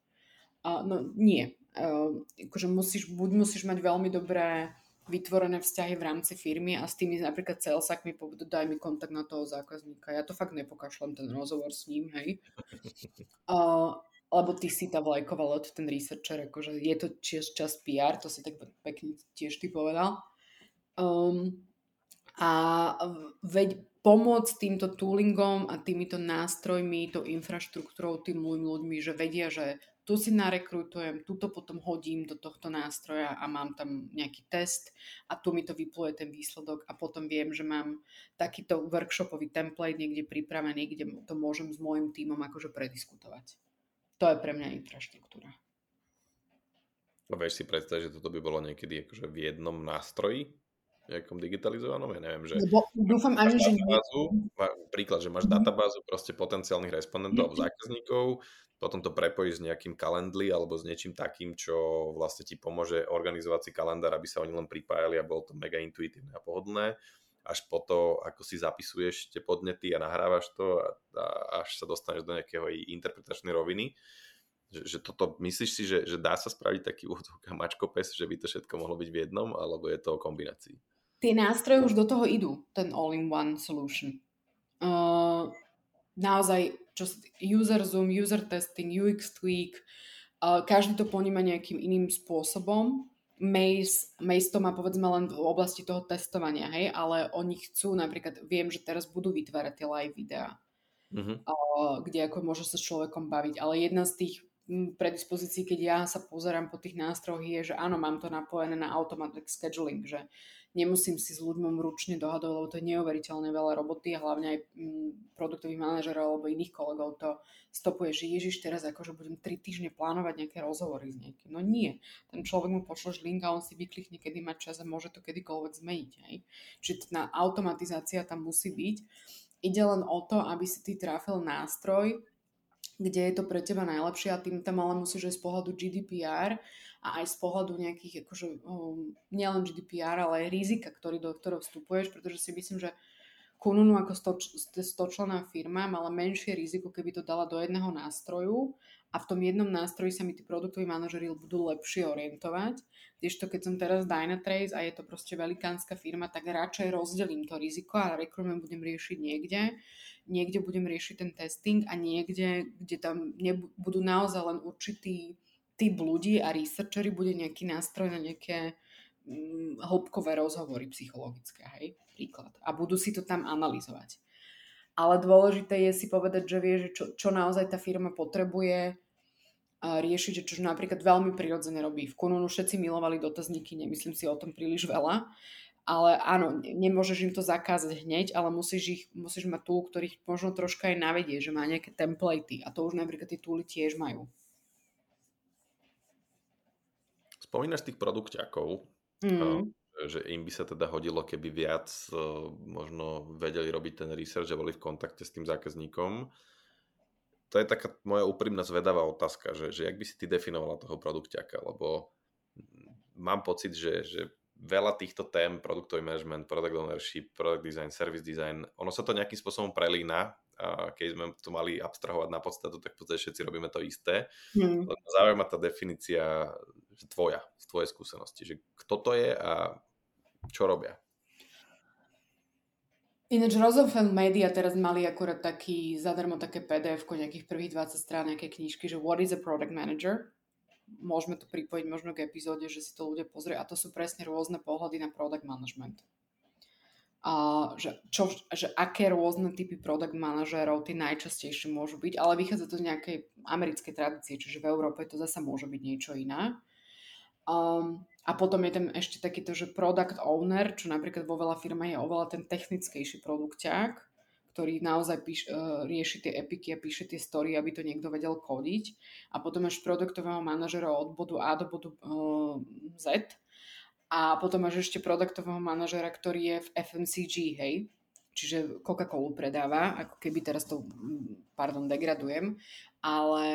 A, no nie. Uh, akože musíš, buď musíš mať veľmi dobré vytvorené vzťahy v rámci firmy a s tými napríklad salesakmi povedú, daj mi kontakt na toho zákazníka. Ja to fakt nepokašľam ten rozhovor s ním, hej. Uh, lebo ty si tá vlajková loď, ten researcher, akože je to tiež čas PR, to si tak pekne tiež ty povedal. Um, a veď pomôcť týmto toolingom a týmito nástrojmi, to infraštruktúrou, tým ľuďmi, že vedia, že tu si narekrutujem, tuto potom hodím do tohto nástroja a mám tam nejaký test a tu mi to vypluje ten výsledok a potom viem, že mám takýto workshopový template niekde pripravený, kde to môžem s môjim týmom akože prediskutovať. To je pre mňa infraštruktúra. A vieš si predstaviť, že toto by bolo niekedy akože v jednom nástroji? Nejakom digitalizovanom, ja neviem, že... Lebo dúfam ani, že... Databázu, príklad, že máš mhm. databázu proste potenciálnych respondentov alebo mhm. zákazníkov, potom to prepojíš s nejakým kalendly alebo s niečím takým, čo vlastne ti pomôže organizovať si kalendár, aby sa oni len pripájali a bolo to mega intuitívne a pohodlné až po to, ako si zapisuješ tie podnety a nahrávaš to a, a až sa dostaneš do nejakého interpretačnej roviny. Že, že toto, myslíš si, že, že dá sa spraviť taký úvodzok mačkopes, že by to všetko mohlo byť v jednom, alebo je to o kombinácii? Tie nástroje už do toho idú, ten all-in-one solution. Uh, naozaj, čo user zoom, user testing, UX tweak, uh, každý to poníma nejakým iným spôsobom. Maze, Maze to má povedzme len v oblasti toho testovania, hej, ale oni chcú, napríklad viem, že teraz budú vytvárať tie live videá, uh-huh. uh, kde ako môže sa s človekom baviť, ale jedna z tých predispozícii, keď ja sa pozerám po tých nástrojoch, je, že áno, mám to napojené na automatic scheduling, že nemusím si s ľuďmi ručne dohadovať, lebo to je neuveriteľne veľa roboty a hlavne aj produktových manažerov alebo iných kolegov to stopuje, že ježiš, teraz akože budem 3 týždne plánovať nejaké rozhovory s niekým. No nie. Ten človek mu pošle link a on si vyklikne, kedy má čas a môže to kedykoľvek zmeniť. Hej? Čiže tá automatizácia tam musí byť. Ide len o to, aby si ty trafil nástroj, kde je to pre teba najlepšie a tým tam ale musíš aj z pohľadu GDPR a aj z pohľadu nejakých, akože, um, nielen GDPR, ale aj rizika, ktorý, do ktorého vstupuješ, pretože si myslím, že Kununu ako stočlená firma mala menšie riziko, keby to dala do jedného nástroju a v tom jednom nástroji sa mi tí produktoví manažeri budú lepšie orientovať. to, keď som teraz Dynatrace a je to proste velikánska firma, tak radšej rozdelím to riziko a recruitment budem riešiť niekde. Niekde budem riešiť ten testing a niekde, kde tam budú naozaj len určitý typ ľudí a researchery bude nejaký nástroj na nejaké mm, hĺbkové rozhovory psychologické, hej? Príklad. A budú si to tam analyzovať. Ale dôležité je si povedať, že vie, že čo, čo naozaj tá firma potrebuje riešiť, že čo napríklad veľmi prirodzene robí. V Kununu všetci milovali dotazníky, nemyslím si o tom príliš veľa, ale áno, nemôžeš im to zakázať hneď, ale musíš, ich, musíš mať tool, ktorých možno troška aj navedie, že má nejaké templatey a to už napríklad tí tooly tiež majú. Spomínaš tých produkťakov, mm že im by sa teda hodilo, keby viac uh, možno vedeli robiť ten research a boli v kontakte s tým zákazníkom. To je taká moja úprimná zvedavá otázka, že, že jak by si ty definovala toho produkťaka, lebo mám pocit, že, že veľa týchto tém, produktový management, product ownership, product design, service design, ono sa to nejakým spôsobom prelína. A keď sme to mali abstrahovať na podstatu, tak v podstate všetci robíme to isté. Hmm. Zaujíma tá definícia tvoja, z tvojej skúsenosti, že kto to je a čo robia. Ináč Rosenfeld Media teraz mali akurát taký, zadarmo také pdf nejakých prvých 20 strán nejaké knižky, že What is a Product Manager? Môžeme to pripojiť možno k epizóde, že si to ľudia pozrie a to sú presne rôzne pohľady na product management. A že, čo, že aké rôzne typy product manažérov tie najčastejšie môžu byť, ale vychádza to z nejakej americkej tradície, čiže v Európe to zasa môže byť niečo iné. Um, a potom je tam ešte takýto, že product owner, čo napríklad vo veľa firma je oveľa ten technickejší produkťák, ktorý naozaj píš, uh, rieši tie epiky a píše tie story, aby to niekto vedel kodiť. A potom máš produktového manažera od bodu A do bodu uh, Z. A potom máš ešte produktového manažera, ktorý je v FMCG, hej, čiže Coca-Colu predáva, ako keby teraz to, pardon, degradujem, ale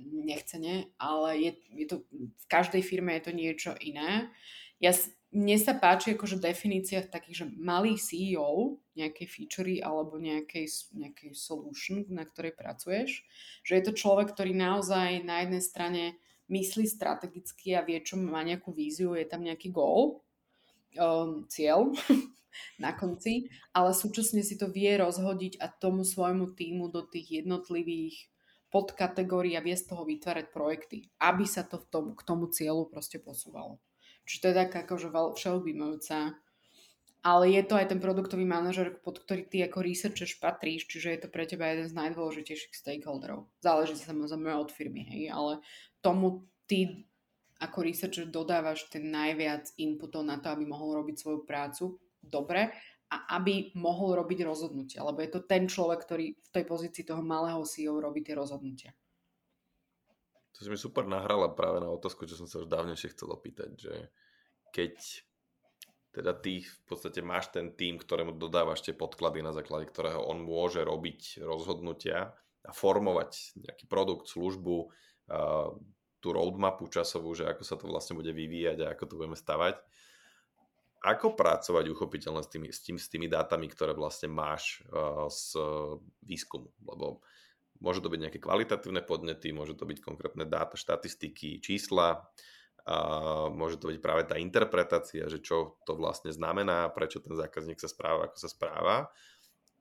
nechcene, ale je, je to, v každej firme je to niečo iné. Ja, mne sa páči akože definícia takých, že malý CEO nejakej featurey alebo nejakej, nejakej solution, na ktorej pracuješ, že je to človek, ktorý naozaj na jednej strane myslí strategicky a vie, čo má nejakú víziu, je tam nejaký goal, um, cieľ na konci, ale súčasne si to vie rozhodiť a tomu svojmu týmu do tých jednotlivých podkategórií a vie z toho vytvárať projekty, aby sa to v tom, k tomu cieľu proste posúvalo. Čiže to je taká akože všeobjímajúca ale je to aj ten produktový manažer, pod ktorý ty ako researcher patríš, čiže je to pre teba jeden z najdôležitejších stakeholderov. Záleží samozrejme od firmy, hej, ale tomu ty ako researcher dodávaš ten najviac inputov na to, aby mohol robiť svoju prácu dobre aby mohol robiť rozhodnutia. Lebo je to ten človek, ktorý v tej pozícii toho malého CEO robí tie rozhodnutia. To si mi super nahrala práve na otázku, čo som sa už dávnejšie chcel opýtať, že keď teda ty v podstate máš ten tým, ktorému dodávaš tie podklady, na základe ktorého on môže robiť rozhodnutia a formovať nejaký produkt, službu, tú roadmapu časovú, že ako sa to vlastne bude vyvíjať a ako to budeme stavať ako pracovať uchopiteľne s tými, s, tým, s tými dátami, ktoré vlastne máš uh, z výskumu? Lebo môže to byť nejaké kvalitatívne podnety, môže to byť konkrétne dáta, štatistiky, čísla, a môže to byť práve tá interpretácia, že čo to vlastne znamená, prečo ten zákazník sa správa, ako sa správa.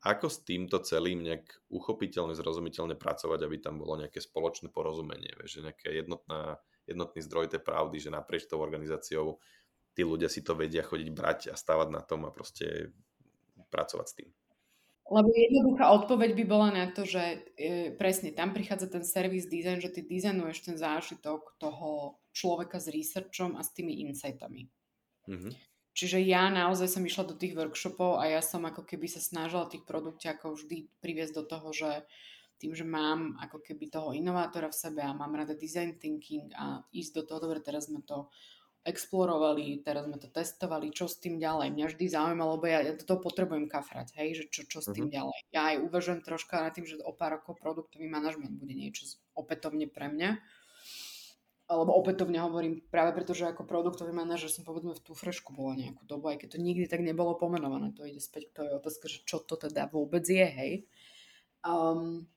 Ako s týmto celým nejak uchopiteľne, zrozumiteľne pracovať, aby tam bolo nejaké spoločné porozumenie, vieš, že jednotná, jednotný zdroj tej pravdy, že naprieč tou organizáciou tí ľudia si to vedia chodiť brať a stavať na tom a proste pracovať s tým. Lebo jednoduchá odpoveď by bola na to, že e, presne tam prichádza ten service design, že ty dizajnuješ ten zážitok toho človeka s researchom a s tými insightami. Mm-hmm. Čiže ja naozaj som išla do tých workshopov a ja som ako keby sa snažila tých produktiakov vždy priviesť do toho, že tým, že mám ako keby toho inovátora v sebe a mám rada design thinking a ísť do toho, dobre, teraz sme to explorovali, teraz sme to testovali, čo s tým ďalej. Mňa vždy zaujímalo, lebo ja, ja to potrebujem kafrať, hej, že čo, čo s tým uh-huh. ďalej. Ja aj uvažujem troška nad tým, že o pár rokov produktový manažment bude niečo opätovne pre mňa alebo opätovne hovorím práve preto, že ako produktový manažer som povedzme v tú frešku bola nejakú dobu, aj keď to nikdy tak nebolo pomenované. To ide späť k tej otázke, že čo to teda vôbec je, hej. Um,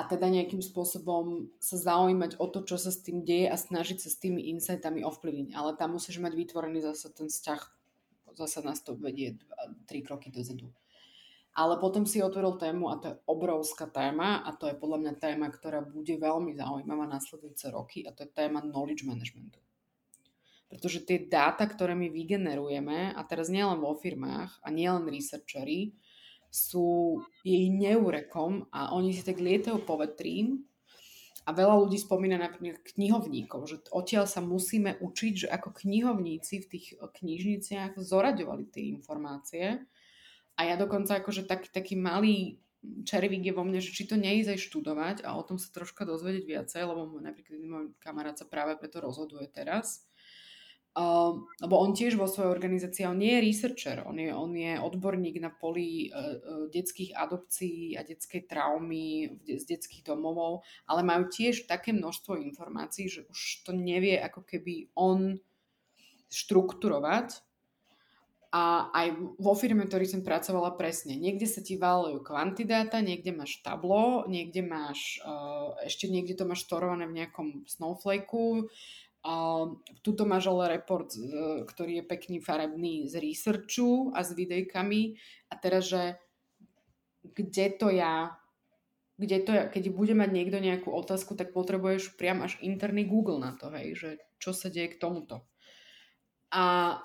a teda nejakým spôsobom sa zaujímať o to, čo sa s tým deje a snažiť sa s tými insightami ovplyvniť. Ale tam musíš mať vytvorený zase ten vzťah, zase nás to vedie tri kroky dozadu. Ale potom si otvoril tému a to je obrovská téma a to je podľa mňa téma, ktorá bude veľmi zaujímavá nasledujúce roky a to je téma knowledge managementu. Pretože tie dáta, ktoré my vygenerujeme, a teraz nielen vo firmách a nielen researchery, sú jej neurekom a oni si tak lietajú po vetrín a veľa ľudí spomína napríklad knihovníkov, že odtiaľ sa musíme učiť, že ako knihovníci v tých knižniciach zoraďovali tie informácie a ja dokonca akože tak, taký malý červík je vo mne, že či to neísť aj študovať a o tom sa troška dozvedieť viacej, lebo môj, napríklad môj kamarát sa práve preto rozhoduje teraz. Uh, lebo on tiež vo svojej organizácii, on nie je researcher, on je, on je odborník na poli uh, detských adopcií a detskej traumy de- z detských domovov, ale majú tiež také množstvo informácií, že už to nevie ako keby on štrukturovať. A aj vo firme, ktorý som pracovala presne, niekde sa ti váľajú kvantidáta, niekde máš tablo, niekde máš, uh, ešte niekde to máš storované v nejakom snowflakeu, uh, tuto máš ale report, uh, ktorý je pekný, farebný z researchu a s videjkami a teraz, že kde to ja kde to, ja, keď bude mať niekto nejakú otázku, tak potrebuješ priam až interný Google na to, hej, že čo sa deje k tomuto. A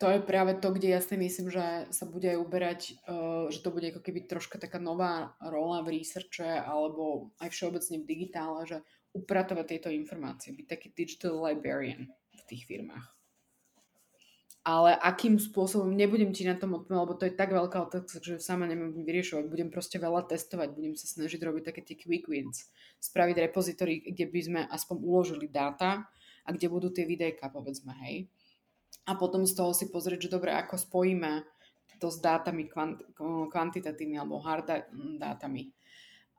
to je práve to, kde ja si myslím, že sa bude aj uberať, uh, že to bude ako keby troška taká nová rola v researche alebo aj všeobecne v digitále, že upratovať tieto informácie, byť taký digital librarian v tých firmách. Ale akým spôsobom, nebudem ti na tom odpovedať, lebo to je tak veľká otázka, že sama neviem vyriešovať. Budem proste veľa testovať, budem sa snažiť robiť také tie quick wins, spraviť repozitóri, kde by sme aspoň uložili dáta a kde budú tie videjka, povedzme, hej a potom z toho si pozrieť, že dobre, ako spojíme to s dátami kvant, kvantitatívnymi alebo hard dátami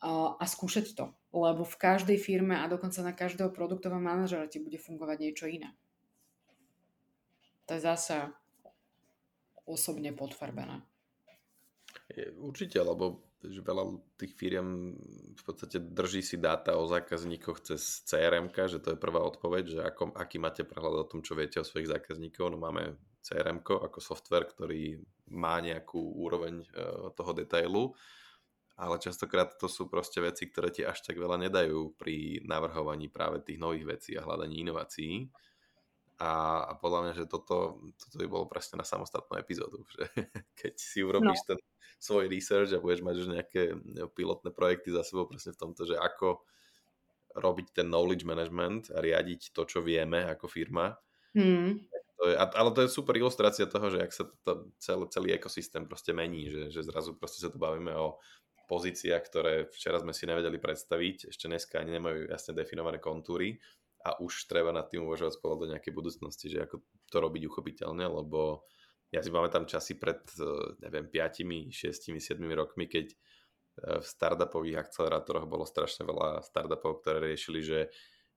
a skúšať to. Lebo v každej firme a dokonca na každého produktového manažera ti bude fungovať niečo iné. To je zase osobne podfarbené. Určite, lebo že veľa tých firiem v podstate drží si dáta o zákazníkoch cez CRM, že to je prvá odpoveď, že ako, aký máte prehľad o tom, čo viete o svojich zákazníkov. No máme CRM ako software, ktorý má nejakú úroveň e, toho detailu, ale častokrát to sú proste veci, ktoré ti až tak veľa nedajú pri navrhovaní práve tých nových vecí a hľadaní inovácií. A, a podľa mňa, že toto, toto by bolo presne na samostatnú epizódu, že keď si urobíš no. ten svoj research a budeš mať už nejaké e, pilotné projekty za sebou presne v tomto, že ako robiť ten knowledge management a riadiť to, čo vieme ako firma. Hmm. To je, ale to je super ilustrácia toho, že ak sa to, celý, celý ekosystém proste mení, že, že zrazu proste sa tu bavíme o pozíciách, ktoré včera sme si nevedeli predstaviť, ešte dneska ani nemajú jasne definované kontúry a už treba nad tým uvažovať spolu do nejakej budúcnosti, že ako to robiť uchopiteľne, lebo ja si pamätám časy pred, e, neviem, 5, 6, 7 rokmi, keď e, v startupových akcelerátoroch bolo strašne veľa startupov, ktoré riešili, že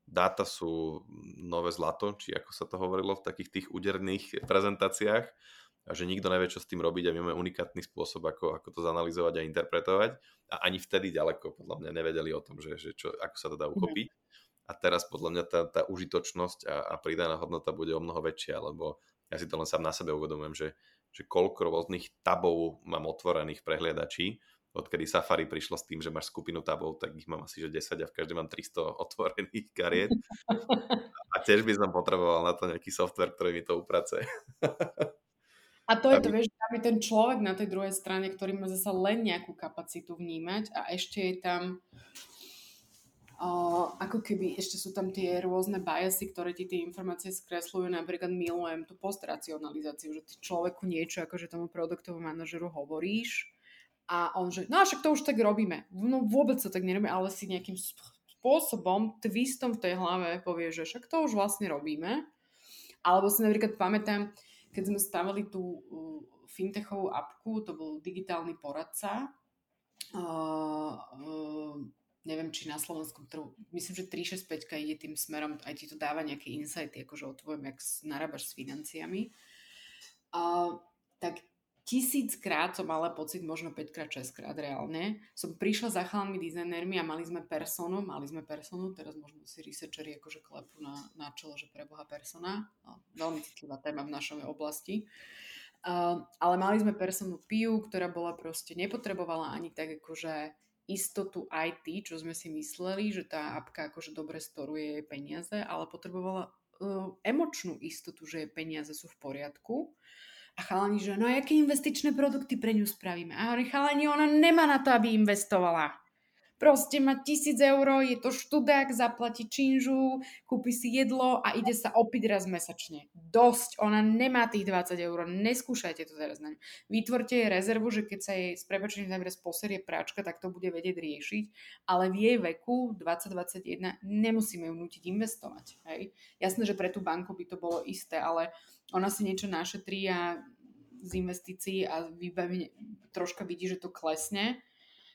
dáta sú nové zlato, či ako sa to hovorilo v takých tých úderných prezentáciách a že nikto nevie, čo s tým robiť a my máme unikátny spôsob, ako, ako to zanalizovať a interpretovať a ani vtedy ďaleko podľa mňa nevedeli o tom, že, že čo, ako sa to dá mhm. uchopiť. A teraz podľa mňa tá, tá užitočnosť a, a pridaná hodnota bude o mnoho väčšia, lebo ja si to len sám na sebe uvedomujem, že, že koľko rôznych tabov mám otvorených v prehliadači, odkedy Safari prišlo s tým, že máš skupinu tabov, tak ich mám asi že 10 a v každej mám 300 otvorených kariet. A tiež by som potreboval na to nejaký software, ktorý mi to uprace. A to je to, vieš, je ten človek na tej druhej strane, ktorý má zase len nejakú kapacitu vnímať a ešte je tam uh, ako keby, ešte sú tam tie rôzne biasy, ktoré ti tie informácie skresľujú, napríklad milujem tú postracionalizáciu, že ty človeku niečo, akože tomu produktovému manažeru hovoríš a on že, no však to už tak robíme. No vôbec sa tak nerobíme, ale si nejakým spôsobom, twistom v tej hlave povie, že však to už vlastne robíme. Alebo si napríklad pamätám, keď sme stavili tú fintechovú apku, to bol digitálny poradca, neviem, či na slovenskom trhu, myslím, že 365 ide tým smerom, aj ti to dáva nejaké insighty, akože o tvojom, jak narábaš s financiami. Uh, tak tisíckrát som mala pocit, možno 5 krát, 6 krát reálne, som prišla za chalami dizajnérmi a mali sme personu, mali sme personu, teraz možno si researcheri akože klepú na, na čelo, že preboha persona, no, veľmi citlivá téma v našej oblasti. Uh, ale mali sme personu Piu, ktorá bola proste, nepotrebovala ani tak akože istotu IT, čo sme si mysleli, že tá apka akože dobre storuje jej peniaze, ale potrebovala uh, emočnú istotu, že jej peniaze sú v poriadku a chalani, že no a aké investičné produkty pre ňu spravíme? A hovorí, chalani, ona nemá na to, aby investovala. Proste má tisíc eur, je to študák, zaplatí činžu, kúpi si jedlo a ide sa opiť raz mesačne. Dosť, ona nemá tých 20 eur, neskúšajte to teraz na ňu. Vytvorte jej rezervu, že keď sa jej s prepačením záver poserie práčka, tak to bude vedieť riešiť, ale v jej veku 2021 nemusíme ju nutiť investovať. Hej? Jasné, že pre tú banku by to bolo isté, ale ona si niečo našetrí a z investícií a vybaví, troška vidí, že to klesne,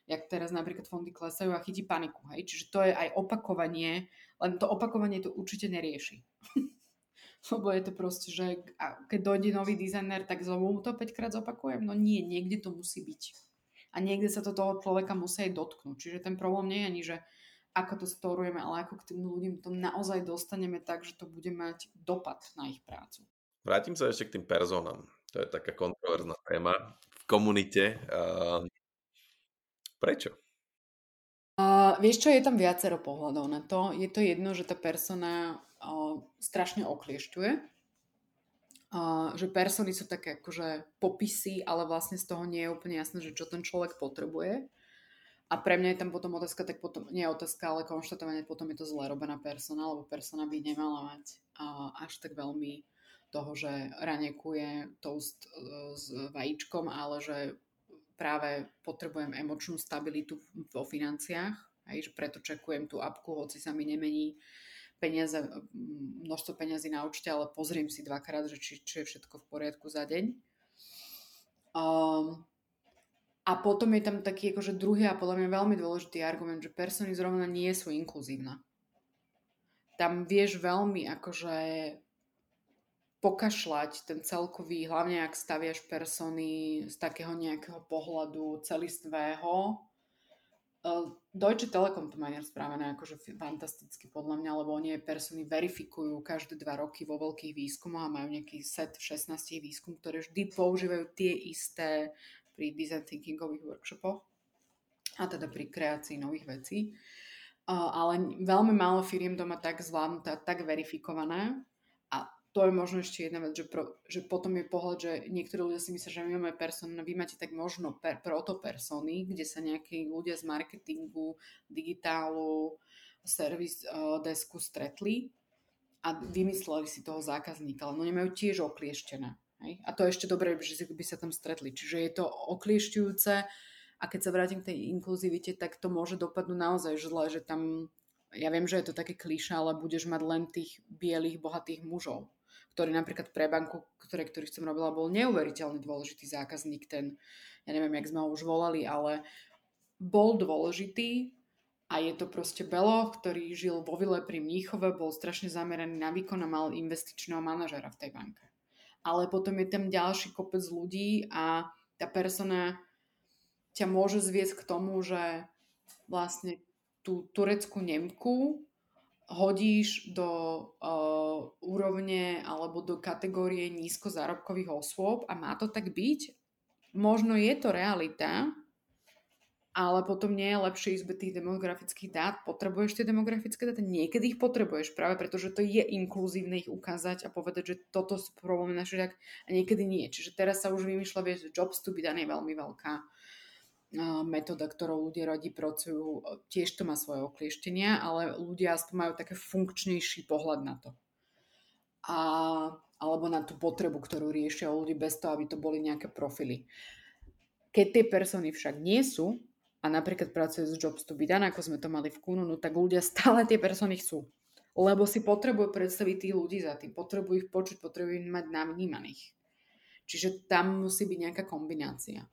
jak teraz napríklad fondy klesajú a chytí paniku. Hej? Čiže to je aj opakovanie, len to opakovanie to určite nerieši. Lebo je to proste, že keď dojde nový dizajner, tak znovu to 5 krát zopakujem. No nie, niekde to musí byť. A niekde sa to toho človeka musí aj dotknúť. Čiže ten problém nie je ani, že ako to storujeme, ale ako k tým ľuďom to naozaj dostaneme tak, že to bude mať dopad na ich prácu. Vrátim sa ešte k tým personám. To je taká kontroverzná téma v komunite. Uh, prečo? Uh, vieš čo, je tam viacero pohľadov na to. Je to jedno, že tá persona uh, strašne okliešťuje. Uh, že persony sú také akože popisy, ale vlastne z toho nie je úplne jasné, že čo ten človek potrebuje. A pre mňa je tam potom otázka, tak potom, nie je otázka, ale konštatovanie, potom je to zle robená persona, lebo persona by nemala mať uh, až tak veľmi toho, že ranekuje toast e, s vajíčkom, ale že práve potrebujem emočnú stabilitu vo financiách, aj že preto čekujem tú apku, hoci sa mi nemení peniaze, množstvo peniazy na účte, ale pozriem si dvakrát, že či, či je všetko v poriadku za deň. Um, a potom je tam taký akože druhý a podľa mňa veľmi dôležitý argument, že persony zrovna nie sú inkluzívna. Tam vieš veľmi akože pokašľať ten celkový, hlavne ak staviaš persony z takého nejakého pohľadu celistvého. Eh, Deutsche Telekom to má spravené akože fantasticky podľa mňa, lebo oni persony verifikujú každé dva roky vo veľkých výskumoch a majú nejaký set 16 výskum, ktoré vždy používajú tie isté pri design thinkingových workshopoch a teda pri kreácii nových vecí. Uh, ale veľmi málo firiem to má tak zvládnuté tak verifikované, to je možno ešte jedna vec, že, pro, že potom je pohľad, že niektorí ľudia si myslia, že my máme person, vy máte tak možno per, protopersony, kde sa nejakí ľudia z marketingu, digitálu, servis uh, desku stretli a vymysleli si toho zákazníka, ale no nemajú tiež oklieštené. Hej? A to je ešte dobré, že by sa tam stretli. Čiže je to okliešťujúce a keď sa vrátim k tej inkluzivite, tak to môže dopadnúť naozaj zle, že tam ja viem, že je to také klíša, ale budeš mať len tých bielých, bohatých mužov ktorý napríklad pre banku, ktoré, ktorý som robila, bol neuveriteľne dôležitý zákazník. Ten, ja neviem, jak sme ho už volali, ale bol dôležitý a je to proste Belo, ktorý žil vo Vile pri Mníchove, bol strašne zameraný na výkon a mal investičného manažera v tej banke. Ale potom je tam ďalší kopec ľudí a tá persona ťa môže zviesť k tomu, že vlastne tú tureckú Nemku hodíš do uh, úrovne alebo do kategórie nízko zárobkových osôb a má to tak byť. Možno je to realita, ale potom nie je lepšie ísť tých demografických dát. Potrebuješ tie demografické dáta? Niekedy ich potrebuješ práve preto, že to je inkluzívne ich ukázať a povedať, že toto sú problémy naše a niekedy nie. Čiže teraz sa už vymýšľa, vieš, jobs to be done je veľmi veľká metóda, ktorou ľudia radi pracujú. Tiež to má svoje oklieštenia, ale ľudia aspoň majú také funkčnejší pohľad na to. A, alebo na tú potrebu, ktorú riešia ľudí bez toho, aby to boli nejaké profily. Keď tie persony však nie sú, a napríklad pracuje s Jobs to be done, ako sme to mali v Kununu, tak ľudia stále tie persony chcú. Lebo si potrebujú predstaviť tých ľudí za tým, potrebujú ich počuť, potrebujú ich mať navnímaných. Čiže tam musí byť nejaká kombinácia.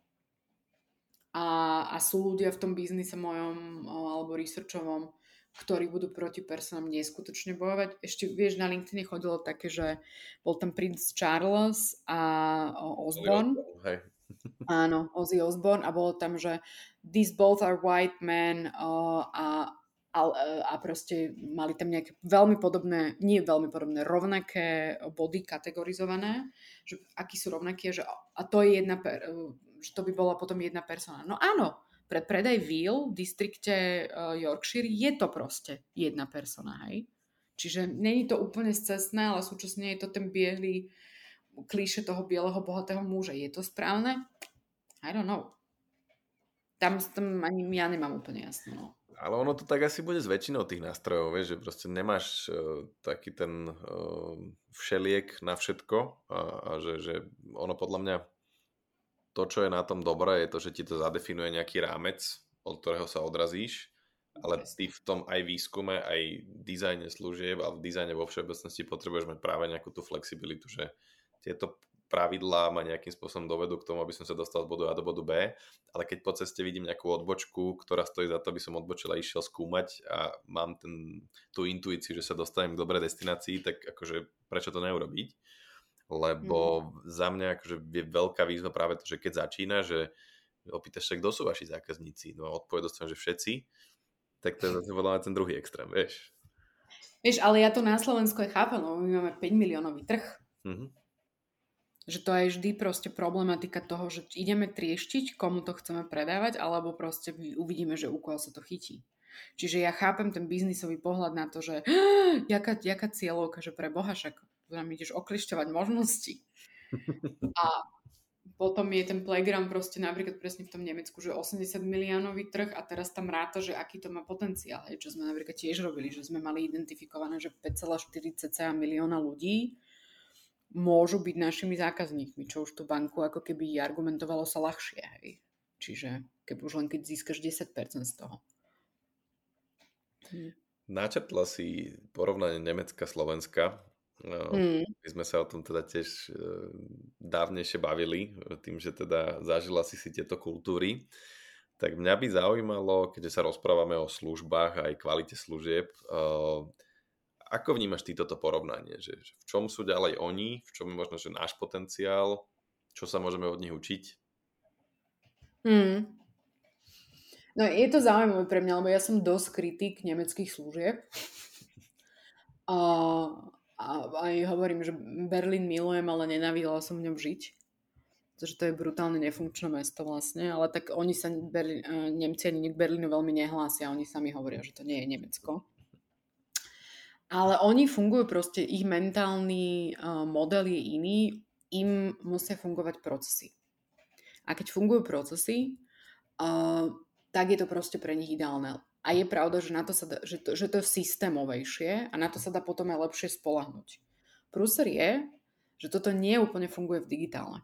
A, a sú ľudia v tom biznise mojom alebo researchovom, ktorí budú proti personám neskutočne bojovať. Ešte, vieš, na LinkedIn chodilo také, že bol tam princ Charles a Osborne. Hej. Áno, Ozzy Osbourne a bolo tam, že these both are white men uh, a, a, a proste mali tam nejaké veľmi podobné, nie veľmi podobné, rovnaké body kategorizované, že akí sú rovnaké, že a to je jedna, že to by bola potom jedna persona. No áno, pre predaj Will v distrikte uh, Yorkshire je to proste jedna persona, hej. Čiže není to úplne scestné, ale súčasne je to ten biely klíše toho bieleho bohatého muža. Je to správne? I don't know. Tam, tam ani ja nemám úplne jasno. No. Ale ono to tak asi bude s väčšinou tých nástrojov, vieš, že proste nemáš uh, taký ten uh, všeliek na všetko a, a že, že ono podľa mňa to, čo je na tom dobré, je to, že ti to zadefinuje nejaký rámec, od ktorého sa odrazíš, ale ty v tom aj výskume, aj dizajne služieb a v dizajne vo všeobecnosti potrebuješ mať práve nejakú tú flexibilitu, že tieto pravidlá ma nejakým spôsobom dovedú k tomu, aby som sa dostal z bodu A do bodu B, ale keď po ceste vidím nejakú odbočku, ktorá stojí za to, aby som odbočil a išiel skúmať a mám ten, tú intuíciu, že sa dostanem k dobrej destinácii, tak akože prečo to neurobiť? Lebo mm. za mňa akože je veľká výzva práve to, že keď začína, že opýtaš sa, kto sú vaši zákazníci, no a odpoveď dostanem, že všetci, tak to je zase podľa ten druhý extrém, vieš. Vieš, ale ja to na Slovensku aj chápem, lebo my máme 5 miliónový trh. Mm-hmm že to je vždy proste problematika toho, že ideme trieštiť, komu to chceme predávať, alebo proste uvidíme, že u koho sa to chytí. Čiže ja chápem ten biznisový pohľad na to, že jaká, jaká cieľovka, že pre Boha však nám ideš oklišťovať možnosti. A potom je ten playground proste napríklad presne v tom Nemecku, že 80 miliónový trh a teraz tam ráta, že aký to má potenciál. Čo sme napríklad tiež robili, že sme mali identifikované, že 5,40 milióna ľudí môžu byť našimi zákazníkmi, čo už tú banku ako keby argumentovalo sa ľahšie. Hej. Čiže keby už len keď získaš 10% z toho. Hm. Načetla si porovnanie Nemecka-Slovenska. No, hmm. My sme sa o tom teda tiež e, dávnejšie bavili, tým, že teda zažila si si tieto kultúry. Tak mňa by zaujímalo, keďže sa rozprávame o službách a aj kvalite služieb, uh, ako vnímaš ty toto porovnanie? Že, že v čom sú ďalej oni? V čom je možno, že náš potenciál? Čo sa môžeme od nich učiť? Hmm. No je to zaujímavé pre mňa, lebo ja som dosť kritik nemeckých služieb. A aj hovorím, že Berlín milujem, ale nenávidela som v ňom žiť. Pretože to je brutálne nefunkčné mesto vlastne, ale tak oni sa, Berlín, eh, Nemci ani k Berlínu veľmi nehlásia, oni sami hovoria, že to nie je Nemecko. Ale oni fungujú proste, ich mentálny uh, model je iný, im musia fungovať procesy. A keď fungujú procesy, uh, tak je to proste pre nich ideálne. A je pravda, že, na to, sa dá, že, to, že to je systémovejšie a na to sa dá potom aj lepšie spolahnuť. Prúser je, že toto nie úplne funguje v digitále.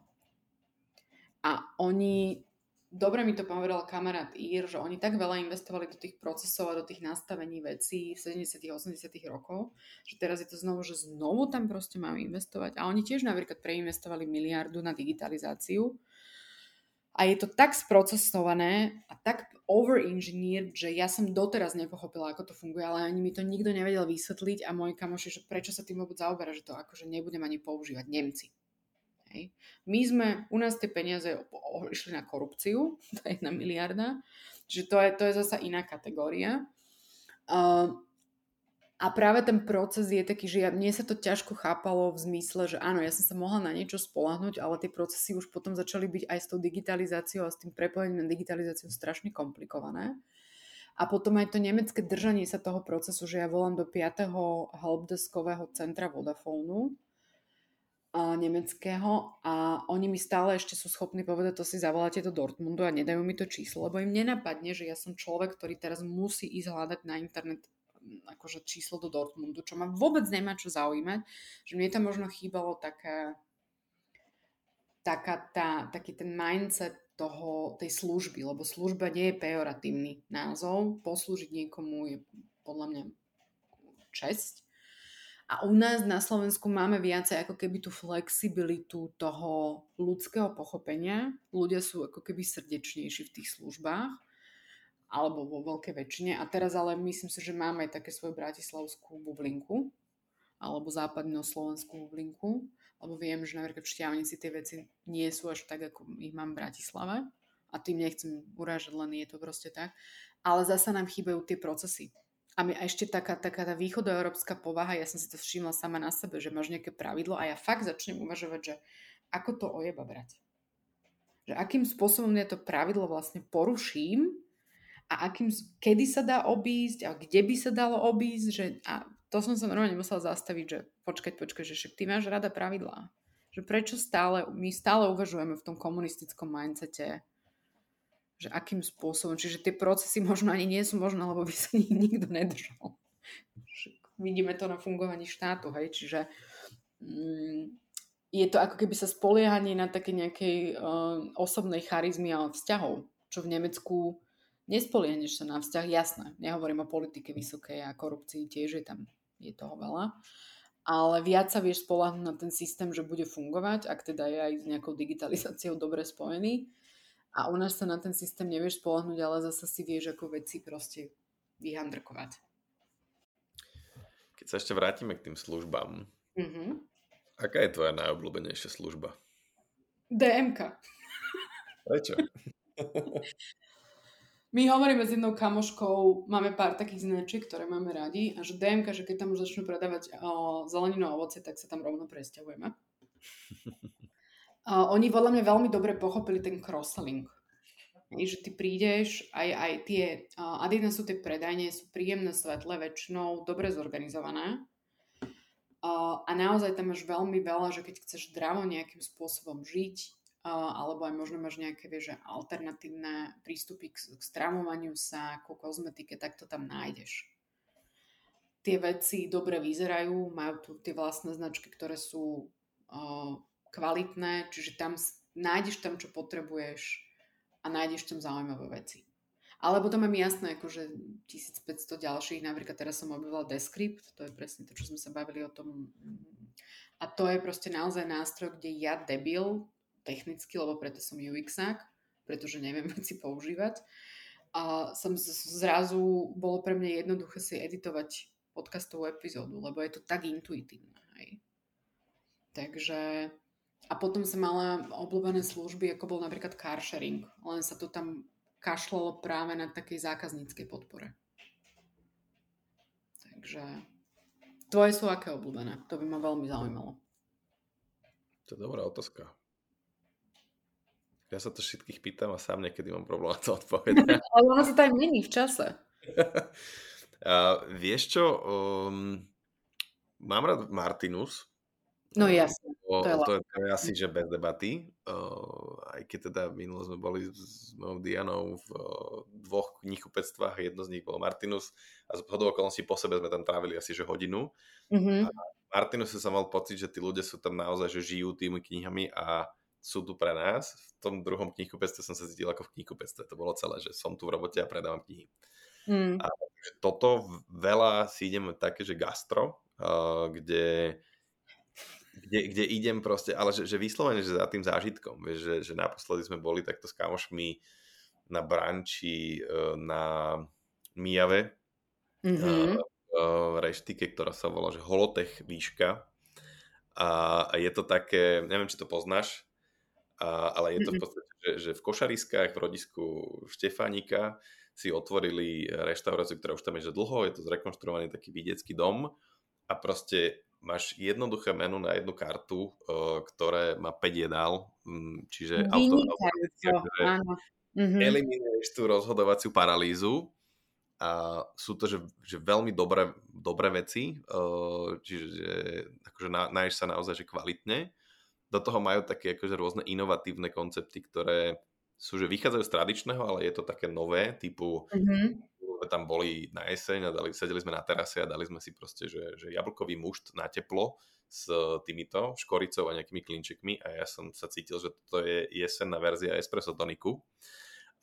A oni dobre mi to povedal kamarát Ír, že oni tak veľa investovali do tých procesov a do tých nastavení vecí v 70 80 rokov, že teraz je to znovu, že znovu tam proste majú investovať. A oni tiež napríklad preinvestovali miliardu na digitalizáciu. A je to tak sprocesované a tak over-engineered, že ja som doteraz nepochopila, ako to funguje, ale ani mi to nikto nevedel vysvetliť a môj kamoši, že prečo sa tým vôbec zaoberá, že to akože nebudem ani používať Nemci. Hej. My sme, u nás tie peniaze išli na korupciu, to je jedna miliarda, čiže to je, to je zasa iná kategória. Uh, A práve ten proces je taký, že ja, mne sa to ťažko chápalo v zmysle, že áno, ja som sa mohla na niečo spolahnuť, ale tie procesy už potom začali byť aj s tou digitalizáciou a s tým prepojením na digitalizáciu strašne komplikované. A potom aj to nemecké držanie sa toho procesu, že ja volám do 5. helpdeskového centra Vodafónu, a nemeckého a oni mi stále ešte sú schopní povedať, to si zavoláte do Dortmundu a nedajú mi to číslo, lebo im nenapadne, že ja som človek, ktorý teraz musí ísť hľadať na internet akože číslo do Dortmundu, čo ma vôbec nemá čo zaujímať, že mne tam možno chýbalo také, taká tá, taký ten mindset toho, tej služby, lebo služba nie je pejoratívny názov, poslúžiť niekomu je podľa mňa česť a u nás na Slovensku máme viacej ako keby tú flexibilitu toho ľudského pochopenia. Ľudia sú ako keby srdečnejší v tých službách alebo vo veľkej väčšine. A teraz ale myslím si, že máme aj také svoju bratislavskú bublinku alebo západno-slovenskú bublinku, lebo viem, že napríklad v Šťavnici tie veci nie sú až tak, ako ich mám v Bratislave. A tým nechcem urážať, len je to proste tak. Ale zasa nám chýbajú tie procesy a mi ešte taká, taká tá východoeurópska povaha, ja som si to všimla sama na sebe, že máš nejaké pravidlo a ja fakt začnem uvažovať, že ako to ojeba brať. Že akým spôsobom ja to pravidlo vlastne poruším a akým, kedy sa dá obísť a kde by sa dalo obísť. Že, a to som sa normálne musela zastaviť, že počkať, počkať, že však ty máš rada pravidlá. Že prečo stále, my stále uvažujeme v tom komunistickom mindsete, že akým spôsobom. Čiže tie procesy možno ani nie sú možné, lebo by sa nikto nedržal. Vidíme to na fungovaní štátu, hej, čiže mm, je to ako keby sa spoliehanie na také nejakej uh, osobnej charizmy a vzťahov, čo v Nemecku nespoliehneš sa na vzťah, jasné, nehovorím o politike vysokej a korupcii, tiež je tam, je toho veľa, ale viac sa vieš spolahnuť na ten systém, že bude fungovať, ak teda je aj s nejakou digitalizáciou dobre spojený, a u nás sa na ten systém nevieš spolahnúť, ale zase si vieš ako veci proste vyhandrkovať. Keď sa ešte vrátime k tým službám, mm-hmm. aká je tvoja najobľúbenejšia služba? DMK. Prečo? My hovoríme s jednou kamoškou, máme pár takých značiek, ktoré máme radi a že DMK, že keď tam už začnú predávať o, zeleninu a ovoce, tak sa tam rovno presťahujeme. Uh, oni podľa mňa veľmi dobre pochopili ten cross-selling. Že ty prídeš, aj, aj tie, uh, Adidas sú tie predajne, sú príjemné, svetlé väčšinou, dobre zorganizované. Uh, a naozaj tam máš veľmi veľa, že keď chceš zdravo nejakým spôsobom žiť, alebo aj možno máš nejaké vieš, alternatívne prístupy k, k stravovaniu sa, ku kozmetike, tak to tam nájdeš. Tie veci dobre vyzerajú, majú tu tie vlastné značky, ktoré sú uh, kvalitné, čiže tam nájdeš tam, čo potrebuješ a nájdeš tam zaujímavé veci. Alebo tam mám jasné, akože 1500 ďalších, napríklad teraz som objavila Descript, to je presne to, čo sme sa bavili o tom. A to je proste naozaj nástroj, kde ja debil, technicky, lebo preto som UXák, pretože neviem veci používať. A som zrazu, bolo pre mňa jednoduché si editovať podcastovú epizódu, lebo je to tak intuitívne. Hej. Takže a potom som mala obľúbené služby, ako bol napríklad car sharing. Len sa to tam kašlalo práve na takej zákazníckej podpore. Takže tvoje sú aké obľúbené? To by ma veľmi zaujímalo. To je dobrá otázka. Ja sa to všetkých pýtam a sám niekedy mám problém to odpovedať. Ale ono sa to aj mení v čase. uh, vieš čo? Um, mám rád Martinus, No jasne. To, to, je, to, je, to je asi, že bez debaty. Uh, aj keď teda minulo sme boli s mojou Dianou v uh, dvoch knihkupectvách, jedno z nich bolo Martinus a z hodou okolností po sebe sme tam trávili asi že hodinu. Mm-hmm. A Martinus sa mal pocit, že tí ľudia sú tam naozaj, že žijú tými knihami a sú tu pre nás. V tom druhom knihkupectve som sa cítil ako v knihkupectve. To bolo celé, že som tu v robote a predávam knihy. Mm. A toto veľa si ideme také, že gastro, uh, kde kde, kde idem proste, ale že, že vyslovene, že za tým zážitkom, vieš, že, že naposledy sme boli takto s kamošmi na branči e, na Mijave, mm-hmm. v reštike, ktorá sa volá, že Holotech výška a je to také, neviem, či to poznáš, a, ale je to v podstate, že, že v Košariskách, v rodisku Štefánika si otvorili reštauráciu, ktorá už tam je že dlho, je to zrekonštruovaný taký vidiecký dom a proste máš jednoduché menu na jednu kartu, ktoré má 5 jedál, mm, čiže auto. Mm-hmm. eliminuješ tú rozhodovaciu paralýzu a sú to, že, že veľmi dobré, dobré veci, čiže akože náješ sa naozaj že kvalitne. Do toho majú také akože rôzne inovatívne koncepty, ktoré sú, že vychádzajú z tradičného, ale je to také nové, typu mm-hmm tam boli na jeseň a dali, sedeli sme na terase a dali sme si proste, že, že jablkový mušt na teplo s týmito škoricou a nejakými klinčekmi a ja som sa cítil, že to je jesenná verzia espresso toniku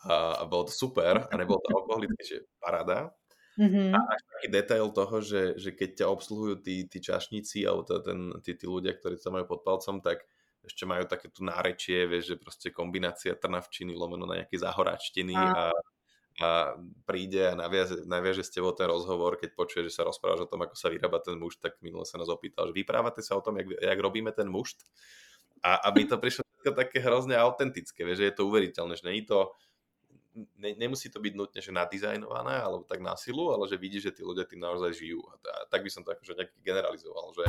a, a bolo to super a nebolo to alkoholické, že paráda. Mm-hmm. A až taký detail toho, že, že keď ťa obsluhujú tí, tí čašníci alebo to, ten, tí, tí ľudia, ktorí sa majú pod palcom, tak ešte majú také tu nárečie, vieš, že proste kombinácia trnavčiny lomeno na nejaké zahoračtiny a, a príde a naviaže, naviaže s tebou ten rozhovor, keď počuje, že sa rozprávaš o tom, ako sa vyrába ten mušt, tak minule sa nás opýtal, že vyprávate sa o tom, jak, jak robíme ten mušt? A aby to prišlo také hrozne autentické, vieš, že je to uveriteľné, že je to, ne, nemusí to byť nutne, že nadizajnované alebo tak na silu, ale že vidíš, že tí ľudia tým naozaj žijú. A, a tak by som to akože nejak generalizoval, že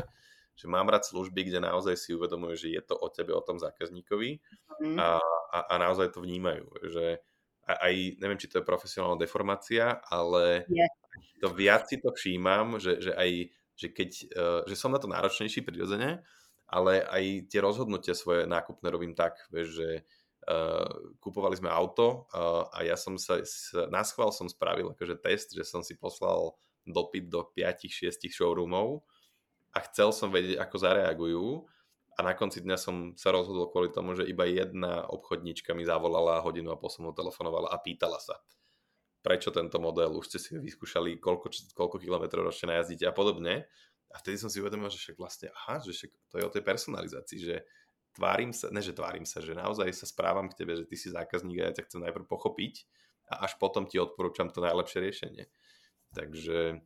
že mám rád služby, kde naozaj si uvedomujú, že je to o tebe, o tom zákazníkovi mm. a, a, a naozaj to vnímajú. Že aj, neviem, či to je profesionálna deformácia, ale yeah. to viac si to všímam, že, že aj, že keď, uh, že som na to náročnejší prirodzene, ale aj tie rozhodnutia svoje nákupné robím tak, vieš, že uh, kupovali sme auto uh, a ja som sa, na schvál som spravil akože test, že som si poslal dopyt do 5-6 showroomov a chcel som vedieť, ako zareagujú a na konci dňa som sa rozhodol kvôli tomu, že iba jedna obchodníčka mi zavolala hodinu a ho telefonovala a pýtala sa, prečo tento model, už ste si vyskúšali, koľko, koľko kilometrov ročne najazdíte a podobne. A vtedy som si uvedomil, že však vlastne, aha, že však to je o tej personalizácii, že tvárim sa, ne že tvárim sa, že naozaj sa správam k tebe, že ty si zákazník a ja ťa chcem najprv pochopiť a až potom ti odporúčam to najlepšie riešenie. Takže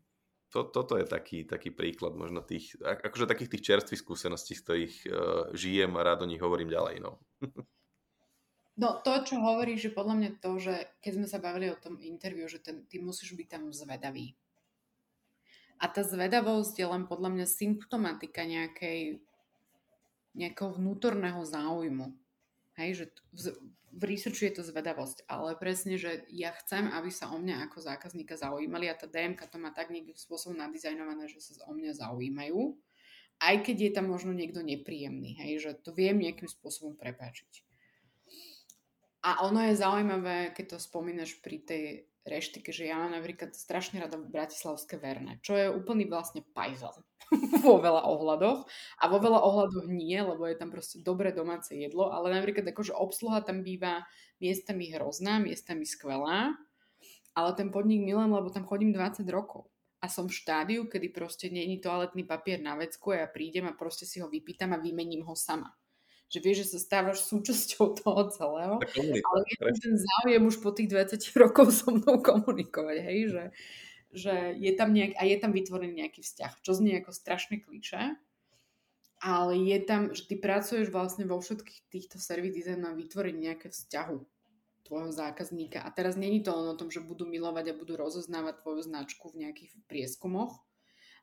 to, toto je taký, taký príklad možno tých, akože takých tých čerstvých skúseností, z ktorých uh, žijem a rád o nich hovorím ďalej. No. no to, čo hovoríš, že podľa mňa to, že keď sme sa bavili o tom interviu, že ten, ty musíš byť tam zvedavý. A tá zvedavosť je len podľa mňa symptomatika nejakej, nejakého vnútorného záujmu. Hej, že v, v researchu je to zvedavosť, ale presne, že ja chcem, aby sa o mňa ako zákazníka zaujímali a tá DMK to má tak nejakým spôsobom nadizajnované, že sa o mňa zaujímajú, aj keď je tam možno niekto nepríjemný, hej, že to viem nejakým spôsobom prepáčiť. A ono je zaujímavé, keď to spomínaš pri tej reštike, že ja mám napríklad strašne rada bratislavské verné, čo je úplný vlastne pajzel vo veľa ohľadoch. A vo veľa ohľadoch nie, lebo je tam proste dobré domáce jedlo, ale napríklad akože obsluha tam býva miestami hrozná, miestami skvelá, ale ten podnik milujem, lebo tam chodím 20 rokov. A som v štádiu, kedy proste není toaletný papier na vecku a ja prídem a proste si ho vypýtam a vymením ho sama že vieš, že sa stávaš súčasťou toho celého, ale je ten záujem už po tých 20 rokov so mnou komunikovať, hej, že, že je tam nejak, a je tam vytvorený nejaký vzťah, čo znie ako strašne kliše, ale je tam, že ty pracuješ vlastne vo všetkých týchto service design na vytvorení nejaké vzťahu tvojho zákazníka. A teraz není to len o tom, že budú milovať a budú rozoznávať tvoju značku v nejakých prieskumoch,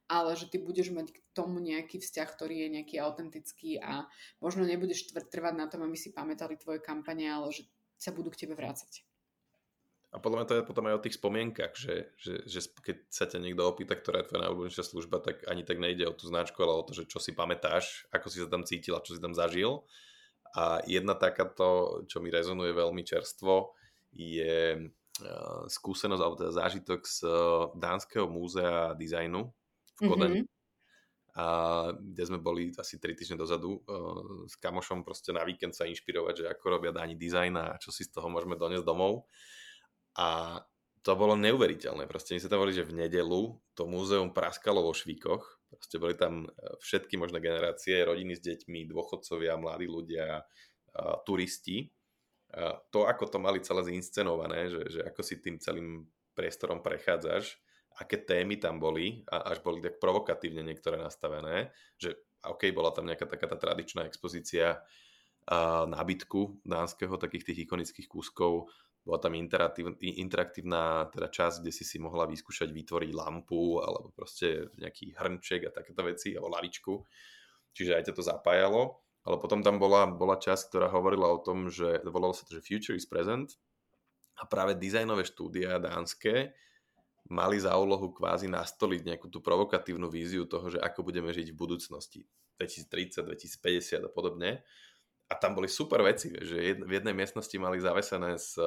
ale že ty budeš mať k tomu nejaký vzťah, ktorý je nejaký autentický a možno nebudeš trvať na tom, aby si pamätali tvoje kampane, ale že sa budú k tebe vrácať. A podľa mňa to je potom aj o tých spomienkach, že, že, že keď sa ťa niekto opýta, ktorá je tvoja najobľúbenejšia služba, tak ani tak nejde o tú značku, ale o to, že čo si pamätáš, ako si sa tam cítil a čo si tam zažil. A jedna takáto, čo mi rezonuje veľmi čerstvo, je uh, skúsenosť alebo teda zážitok z uh, Dánskeho múzea dizajnu, v Kodani. Mm-hmm. A kde sme boli asi 3 týždne dozadu uh, s kamošom proste na víkend sa inšpirovať, že ako robia dáni dizajn a čo si z toho môžeme doniesť domov. A to bolo neuveriteľné. Proste my sa tam boli, že v nedelu to múzeum praskalo vo švíkoch. Proste boli tam e, všetky možné generácie, rodiny s deťmi, dôchodcovia, mladí ľudia, uh, turisti. Uh, to, ako to mali celé zinscenované, že, že ako si tým celým priestorom prechádzaš, aké témy tam boli a až boli tak provokatívne niektoré nastavené, že OK, bola tam nejaká taká tá tradičná expozícia uh, nábytku dánskeho, takých tých ikonických kúskov, bola tam interaktív, interaktívna teda časť, kde si si mohla vyskúšať vytvoriť lampu alebo proste nejaký hrnček a takéto veci, alebo lavičku. Čiže aj ťa to zapájalo. Ale potom tam bola, bola časť, ktorá hovorila o tom, že volalo sa to, že Future is Present a práve dizajnové štúdia dánske mali za úlohu kvázi nastoliť nejakú tú provokatívnu víziu toho, že ako budeme žiť v budúcnosti 2030, 2050 a podobne a tam boli super veci, že v jednej miestnosti mali zavesené z,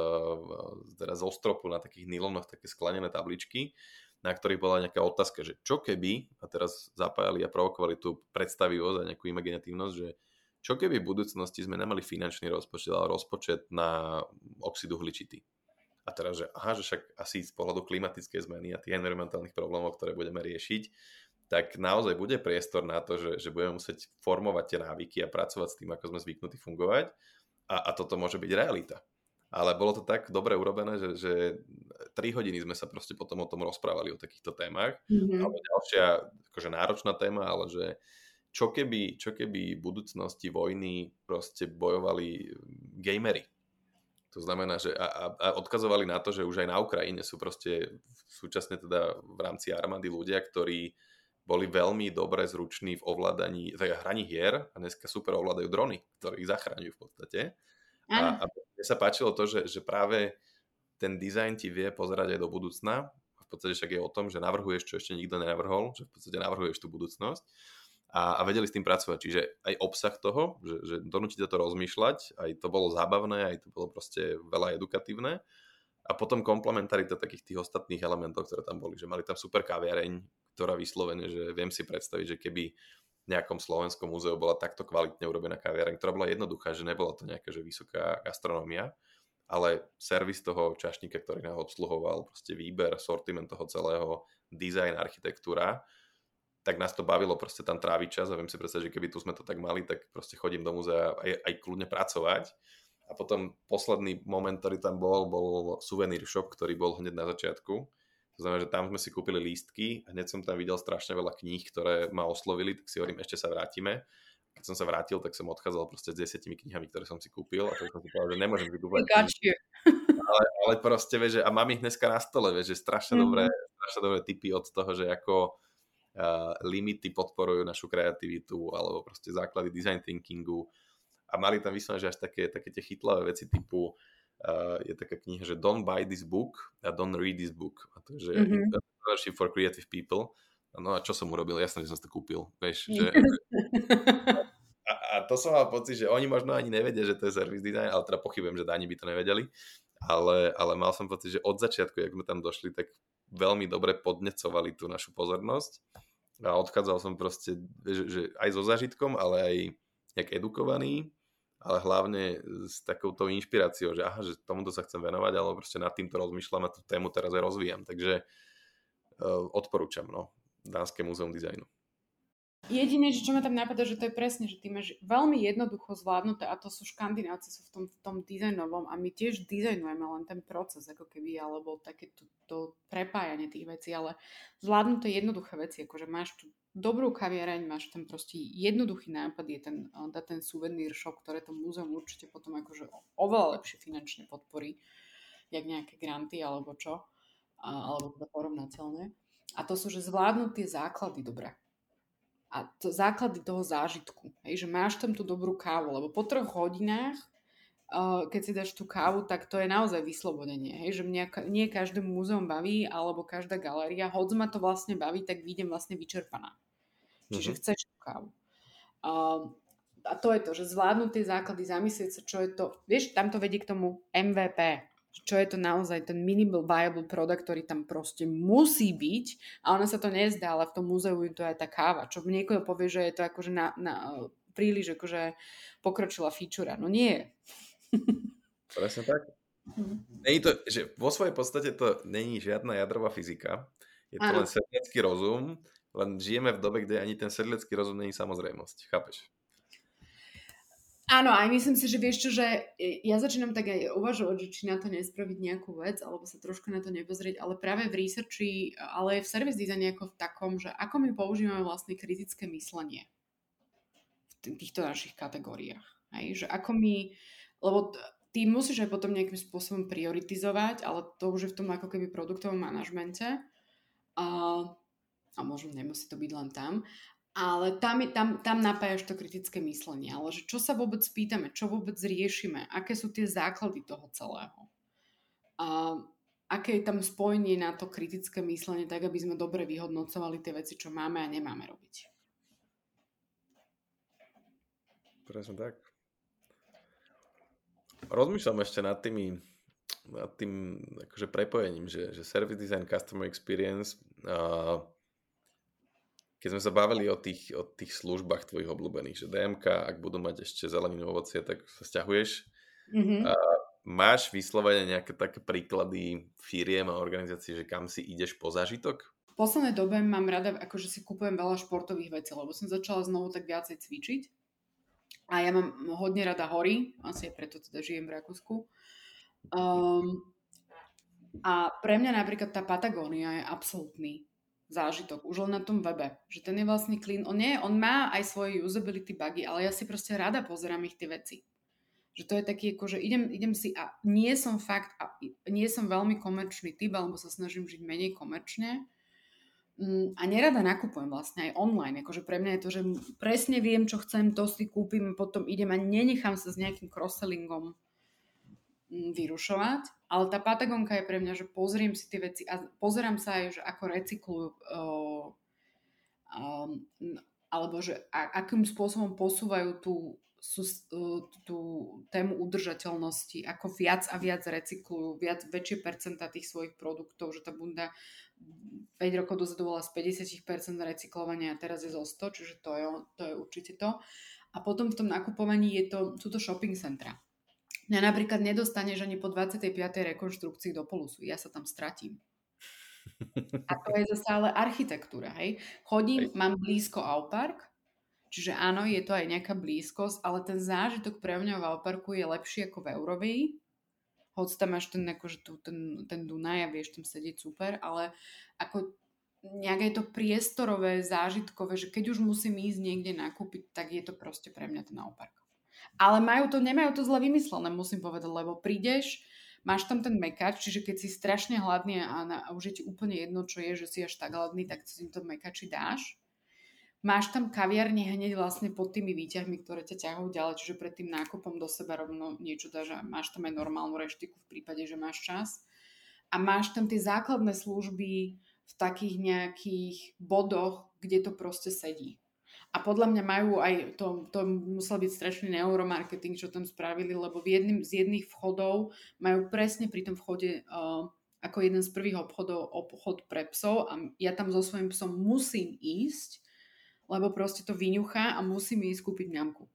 teda zo stropu na takých nylónoch také sklenené tabličky, na ktorých bola nejaká otázka, že čo keby, a teraz zapájali a provokovali tú predstavivosť a nejakú imaginatívnosť, že čo keby v budúcnosti sme nemali finančný rozpočet, ale rozpočet na oxid uhličitý. A teraz, že aha, že však asi z pohľadu klimatickej zmeny a tých environmentálnych problémov, ktoré budeme riešiť, tak naozaj bude priestor na to, že, že budeme musieť formovať tie návyky a pracovať s tým, ako sme zvyknutí fungovať a, a toto môže byť realita. Ale bolo to tak dobre urobené, že, že 3 hodiny sme sa proste potom o tom rozprávali, o takýchto témach. Mm-hmm. Alebo ďalšia akože náročná téma, ale že čo keby, čo keby v budúcnosti vojny proste bojovali gamery. To znamená, že a, a, odkazovali na to, že už aj na Ukrajine sú proste súčasne teda v rámci armády ľudia, ktorí boli veľmi dobre zruční v ovládaní, teda hraní hier a dneska super ovládajú drony, ktoré ich zachráňujú v podstate. A, a mne sa páčilo to, že, že práve ten dizajn ti vie pozerať aj do budúcna. V podstate však je o tom, že navrhuješ, čo ešte nikto nenavrhol, že v podstate navrhuješ tú budúcnosť a, a vedeli s tým pracovať. Čiže aj obsah toho, že, že donútite to rozmýšľať, aj to bolo zábavné, aj to bolo proste veľa edukatívne. A potom komplementarita takých tých ostatných elementov, ktoré tam boli, že mali tam super kaviareň, ktorá vyslovene, že viem si predstaviť, že keby v nejakom slovenskom múzeu bola takto kvalitne urobená kaviareň, ktorá bola jednoduchá, že nebola to nejaká že vysoká gastronómia, ale servis toho čašníka, ktorý nás obsluhoval, proste výber, sortiment toho celého, design, architektúra, tak nás to bavilo proste tam tráviť čas a viem si predstaviť, že keby tu sme to tak mali, tak proste chodím do múzea aj, aj kľudne pracovať. A potom posledný moment, ktorý tam bol, bol suvenír shop, ktorý bol hneď na začiatku to znamená, že tam sme si kúpili lístky a hneď som tam videl strašne veľa kníh, ktoré ma oslovili, tak si hovorím, ešte sa vrátime. Keď som sa vrátil, tak som odchádzal proste s desiatimi knihami, ktoré som si kúpil a tak som si povedal, že nemôžem si kúpať. Ale, ale proste, vieš, že, a mám ich dneska na stole, vieš, že strašne, mm-hmm. dobré, strašne dobré typy od toho, že ako limity podporujú našu kreativitu alebo proste základy design thinkingu. A mali tam vyslovene, že až také, také tie chytlavé veci typu uh, je taká kniha, že Don't buy this book a don't read this book. A to je, že mm-hmm. Entrepreneurship for Creative People. No a čo som urobil? Jasne, že som to kúpil. Vieš, že... a, a to som mal pocit, že oni možno ani nevedia, že to je service design, ale teda pochybujem, že ani by to nevedeli. Ale, ale mal som pocit, že od začiatku, jak sme tam došli, tak veľmi dobre podnecovali tú našu pozornosť. A odchádzal som proste, že, že aj so zážitkom, ale aj nejak edukovaný ale hlavne s takouto inšpiráciou, že aha, že tomuto sa chcem venovať, alebo proste nad týmto rozmýšľam a tú tému teraz aj rozvíjam. Takže uh, odporúčam, no, Dánske múzeum dizajnu. Jediné, čo ma tam napadá, že to je presne, že ty máš veľmi jednoducho zvládnuté a to sú škandinávci, sú v tom, v tom dizajnovom a my tiež dizajnujeme len ten proces ako keby, alebo také to, to prepájanie tých vecí, ale zvládnuté jednoduché veci, akože máš tu dobrú kaviareň, máš tam proste jednoduchý nápad, je ten, dá ten suvenír shop, ktoré to múzeum určite potom akože oveľa lepšie finančne podporí, jak nejaké granty alebo čo, alebo porovnateľné. A to sú, že zvládnu tie základy dobre a to základy toho zážitku. Hej, že máš tam tú dobrú kávu, lebo po troch hodinách, uh, keď si dáš tú kávu, tak to je naozaj vyslobodenie. Hej, že mňa nie každé múzeum baví, alebo každá galéria, hoď ma to vlastne baví, tak vidím vlastne vyčerpaná. Čiže uh-huh. chceš tú kávu. Uh, a to je to, že zvládnuť tie základy, zamyslieť sa, čo je to, vieš, tam to vedie k tomu MVP, čo je to naozaj ten minimal viable product, ktorý tam proste musí byť a ona sa to nezdá, ale v tom múzeu je to aj tá káva, čo niekto povie, že je to akože na, na, príliš akože pokročila feature. No nie. Presne tak. Mhm. Není to, že vo svojej podstate to není žiadna jadrová fyzika, je to ano. len sedlecký rozum, len žijeme v dobe, kde ani ten sedlecký rozum není samozrejmosť, chápeš? Áno, aj myslím si, že vieš čo, že ja začínam tak aj uvažovať, že či na to nespraviť nejakú vec, alebo sa trošku na to nepozrieť, ale práve v researchi, ale aj v service design ako v takom, že ako my používame vlastne kritické myslenie v týchto našich kategóriách. Hej? Že ako my, lebo ty musíš aj potom nejakým spôsobom prioritizovať, ale to už je v tom ako keby produktovom manažmente. A, a možno nemusí to byť len tam. Ale tam, tam, tam napájaš to kritické myslenie. Ale že čo sa vôbec pýtame, čo vôbec riešime, aké sú tie základy toho celého. A aké je tam spojenie na to kritické myslenie, tak aby sme dobre vyhodnocovali tie veci, čo máme a nemáme robiť. Presne tak. Rozmýšľam ešte nad tými nad tým akože prepojením, že, že service design, customer experience, uh, keď sme sa bavili o tých, o tých službách tvojich obľúbených, že DMK, ak budú mať ešte zeleninu ovocie, tak sa stiahuješ. Mm-hmm. Uh, máš vyslovene nejaké také príklady firiem a organizácií, že kam si ideš po zážitok? V poslednej dobe mám rada, akože si kupujem veľa športových vecí, lebo som začala znovu tak viacej cvičiť. A ja mám hodne rada hory, asi aj preto teda žijem v Rakúsku. Um, a pre mňa napríklad tá Patagónia je absolútny zážitok, už len na tom webe. Že ten je vlastne clean. On, nie, on má aj svoje usability bugy, ale ja si proste rada pozerám ich tie veci. Že to je taký, ako, že idem, idem si a nie som fakt, a nie som veľmi komerčný typ, alebo sa snažím žiť menej komerčne. Mm, a nerada nakupujem vlastne aj online. Akože pre mňa je to, že presne viem, čo chcem, to si kúpim, potom idem a nenechám sa s nejakým cross-sellingom vyrušovať, ale tá Patagonka je pre mňa, že pozriem si tie veci a pozerám sa aj, že ako recyklujú um, alebo že akým spôsobom posúvajú tú, sú, tú tému udržateľnosti, ako viac a viac recyklujú, viac, väčšie percenta tých svojich produktov, že tá bunda 5 rokov dozadu bola z 50% recyklovania a teraz je zo 100, čiže to je, to je určite to. A potom v tom nakupovaní je to, sú to shopping centra. Mňa napríklad nedostaneš ani po 25. rekonštrukcii do Polusu. Ja sa tam stratím. A to je zase ale architektúra, hej. Chodím, mám blízko Aupark, čiže áno, je to aj nejaká blízkosť, ale ten zážitok pre mňa v Auparku je lepší ako v Eurovii. Hoď tam máš ten, akože tu, ten, ten Dunaj a vieš tam sedieť super, ale ako nejaké to priestorové, zážitkové, že keď už musím ísť niekde nakúpiť, tak je to proste pre mňa ten Aupark. Ale majú to, nemajú to zle vymyslené, musím povedať, lebo prídeš, máš tam ten mekač, čiže keď si strašne hladný a, na, a už je ti úplne jedno, čo je, že si až tak hladný, tak si to mekači dáš. Máš tam kaviarne hneď vlastne pod tými výťahmi, ktoré ťa ťahujú ďalej, čiže pred tým nákupom do seba rovno niečo dáš a máš tam aj normálnu reštiku v prípade, že máš čas. A máš tam tie základné služby v takých nejakých bodoch, kde to proste sedí. A podľa mňa majú aj, to, to musel byť strašný neuromarketing, čo tam spravili, lebo v jedným z jedných vchodov majú presne pri tom vchode uh, ako jeden z prvých obchodov obchod pre psov a ja tam so svojím psom musím ísť, lebo proste to vyňuchá a musím ísť kúpiť ňamku.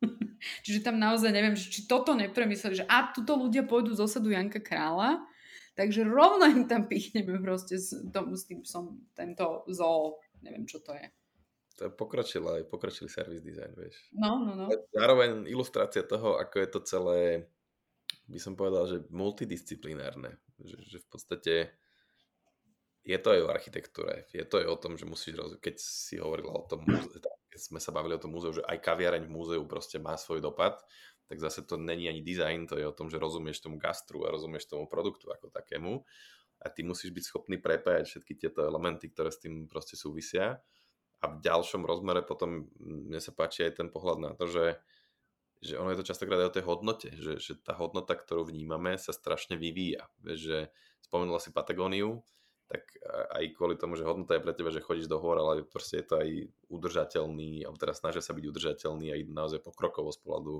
Čiže tam naozaj neviem, či toto nepremysleli, že a tuto ľudia pôjdu z osadu Janka Krála, takže rovno im tam pichneme proste s, tom, s tým psom tento zoo, neviem čo to je to je pokročilý, service design, vieš. No, no, no. Zároveň ilustrácia toho, ako je to celé, by som povedal, že multidisciplinárne. Že, že v podstate je to aj o architektúre, je to aj o tom, že musíš rozumieť, keď si hovorila o tom keď sme sa bavili o tom múzeu, že aj kaviareň v múzeu proste má svoj dopad, tak zase to není ani design, to je o tom, že rozumieš tomu gastru a rozumieš tomu produktu ako takému a ty musíš byť schopný prepájať všetky tieto elementy, ktoré s tým proste súvisia a v ďalšom rozmere potom mne sa páči aj ten pohľad na to, že, že ono je to častokrát aj o tej hodnote, že, že tá hodnota, ktorú vnímame, sa strašne vyvíja. Vieš, že spomenula si Patagóniu, tak aj kvôli tomu, že hodnota je pre teba, že chodíš do hor, ale proste je to aj udržateľný, alebo teraz snažia sa byť udržateľný aj naozaj pokrokovo z pohľadu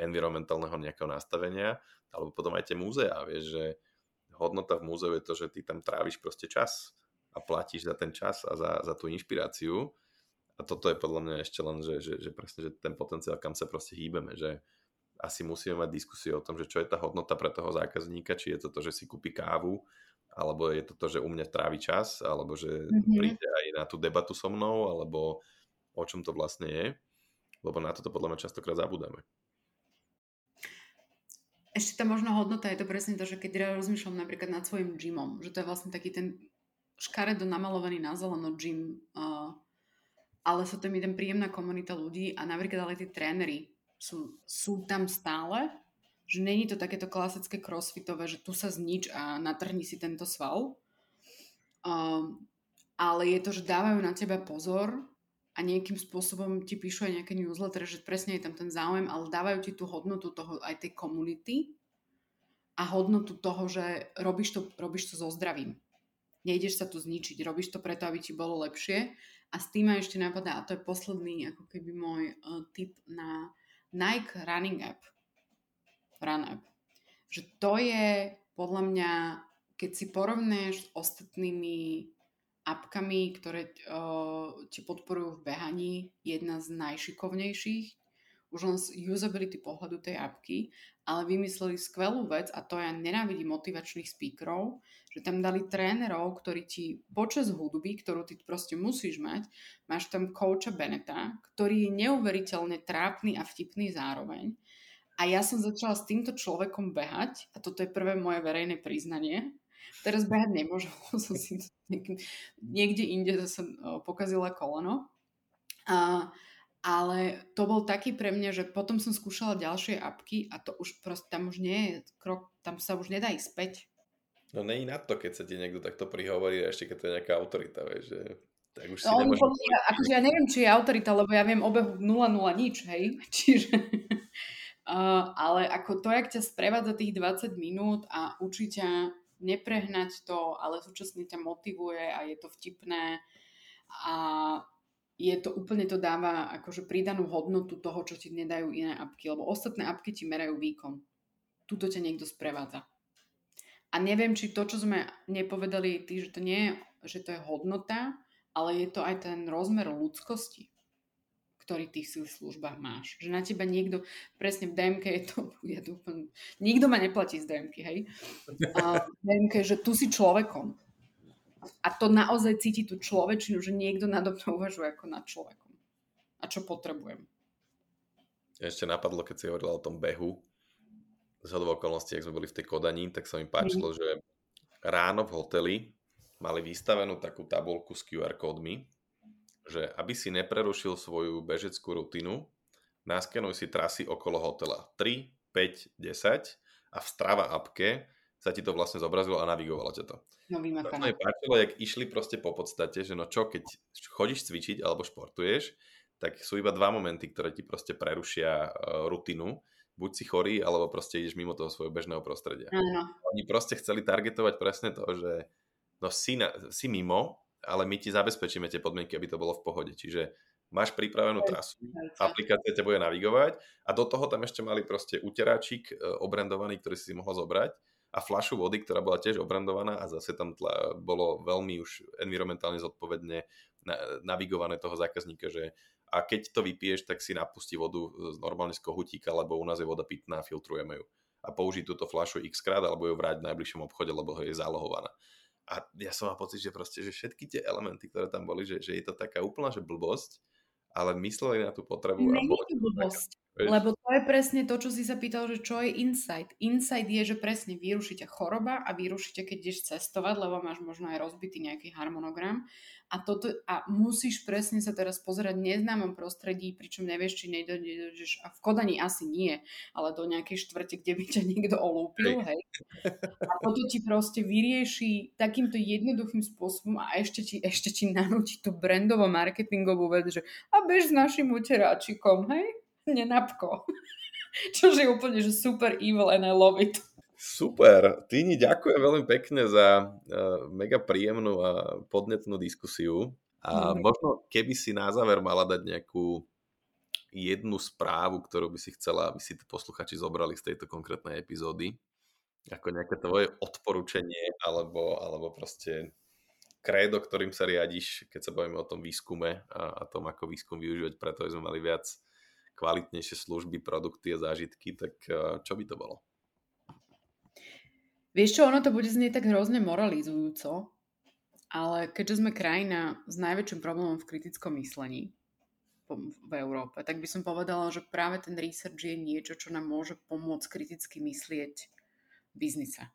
environmentálneho nejakého nastavenia, alebo potom aj tie múzea, vieš, že hodnota v múzeu je to, že ty tam tráviš proste čas a platíš za ten čas a za, za tú inšpiráciu. A toto je podľa mňa ešte len, že, že, že presne, že ten potenciál, kam sa proste hýbeme, že asi musíme mať diskusiu o tom, že čo je tá hodnota pre toho zákazníka, či je to to, že si kúpi kávu, alebo je to to, že u mňa trávi čas, alebo že mm-hmm. príde aj na tú debatu so mnou, alebo o čom to vlastne je, lebo na toto podľa mňa častokrát zabudáme. Ešte tá možno hodnota je to presne to, že keď ja rozmýšľam napríklad nad svojim gymom, že to je vlastne taký ten škaredo namalovaný na zeleno gym, uh, ale sú tam jeden príjemná komunita ľudí a napríklad ale tí tréneri sú, sú tam stále že není to takéto klasické crossfitové, že tu sa znič a natrhni si tento sval. Um, ale je to, že dávajú na teba pozor a nejakým spôsobom ti píšu aj nejaké newsletter, že presne je tam ten záujem, ale dávajú ti tú hodnotu toho aj tej komunity a hodnotu toho, že robíš to, robíš to so zdravím. Nejdeš sa tu zničiť, robíš to preto, aby ti bolo lepšie. A s tým ma ešte napadá, a to je posledný ako keby môj uh, tip na Nike Running App. Run App. Že to je podľa mňa, keď si porovnáš s ostatnými apkami, ktoré uh, ti podporujú v behaní, jedna z najšikovnejších, už len z usability pohľadu tej apky, ale vymysleli skvelú vec a to ja nenávidím motivačných speakerov, že tam dali trénerov, ktorí ti počas hudby, ktorú ty proste musíš mať, máš tam coacha Beneta, ktorý je neuveriteľne trápny a vtipný zároveň. A ja som začala s týmto človekom behať a toto je prvé moje verejné priznanie. Teraz behať nemôžem, som si niekde inde som pokazila koleno. A ale to bol taký pre mňa, že potom som skúšala ďalšie apky a to už proste tam už nie je krok, tam sa už nedá ísť späť. No není na to, keď sa ti niekto takto prihovorí a ešte keď to je nejaká autorita, vieš, že tak už si no, nemôžem... Ja, akože ja neviem, či je autorita, lebo ja viem obehu 0-0 nič, hej, čiže... Uh, ale ako to, jak ťa sprevádza tých 20 minút a učí ťa neprehnať to, ale súčasne ťa motivuje a je to vtipné a je to úplne to dáva akože pridanú hodnotu toho, čo ti nedajú iné apky, lebo ostatné apky ti merajú výkon. Tuto ťa niekto sprevádza. A neviem, či to, čo sme nepovedali ty, že to nie je, že to je hodnota, ale je to aj ten rozmer ľudskosti, ktorý ty v službách máš. Že na teba niekto, presne v DMK je to, ja úplne, nikto ma neplatí z DMK, hej. A v DMK, že tu si človekom a to naozaj cíti tú človečinu, že niekto nado mnou uvažuje ako nad človekom. A čo potrebujem. Ešte napadlo, keď si hovorila o tom behu, z okolností, ak sme boli v tej Kodani, tak sa mi páčilo, mm. že ráno v hoteli mali vystavenú takú tabulku s QR kódmi, že aby si neprerušil svoju bežeckú rutinu, naskenuj si trasy okolo hotela 3, 5, 10 a v Strava appke sa ti to vlastne zobrazilo a navigovalo ťa to. No vymakané. Páčilo, jak išli proste po podstate, že no čo, keď chodíš cvičiť alebo športuješ, tak sú iba dva momenty, ktoré ti proste prerušia uh, rutinu. Buď si chorý, alebo proste ideš mimo toho svojho bežného prostredia. Ano. Oni proste chceli targetovať presne to, že no si, na, si mimo, ale my ti zabezpečíme tie podmienky, aby to bolo v pohode. Čiže máš pripravenú trasu, aplikácia ťa bude navigovať a do toho tam ešte mali proste uteráčik e, obrandovaný, ktorý si si mohla zobrať a fľašu vody, ktorá bola tiež obrandovaná a zase tam tla, bolo veľmi už environmentálne zodpovedne navigované toho zákazníka, že a keď to vypiješ, tak si napustí vodu normálne z kohutíka, lebo u nás je voda pitná, filtrujeme ju. A použiť túto fľašu x krát, alebo ju vráť v najbližšom obchode, lebo je zálohovaná. A ja som mal pocit, že proste, že všetky tie elementy, ktoré tam boli, že, že je to taká úplná že blbosť, ale mysleli na tú potrebu. Není to blbosť. Vieš? Lebo presne to, čo si sa pýtal, že čo je insight. Insight je, že presne vyruší ťa choroba a vyruší ťa, keď ideš cestovať, lebo máš možno aj rozbitý nejaký harmonogram. A, toto, a musíš presne sa teraz pozerať v neznámom prostredí, pričom nevieš, či nejdeš, a v Kodani asi nie, ale do nejakej štvrte, kde by ťa niekto olúpil, hej. A toto ti proste vyrieši takýmto jednoduchým spôsobom a ešte ti, ešte ti nanúti tú brandovo marketingovú vec, že a bež s našim uteráčikom, hej nenapko. Čo je úplne že super evil and I love it. Super. Týni, ďakujem veľmi pekne za uh, mega príjemnú a podnetnú diskusiu. A mm. možno keby si na záver mala dať nejakú jednu správu, ktorú by si chcela, aby si tí posluchači zobrali z tejto konkrétnej epizódy, ako nejaké tvoje odporúčanie alebo, alebo proste krédo, ktorým sa riadiš, keď sa bavíme o tom výskume a, a tom, ako výskum využívať preto, sme mali viac kvalitnejšie služby, produkty a zážitky, tak eh, čo by to bolo? Vieš čo, ono to bude znieť tak hrozne moralizujúco, ale keďže sme krajina s najväčším problémom v kritickom myslení v Európe, tak by som povedala, že práve ten research je niečo, čo nám môže pomôcť kriticky myslieť biznise.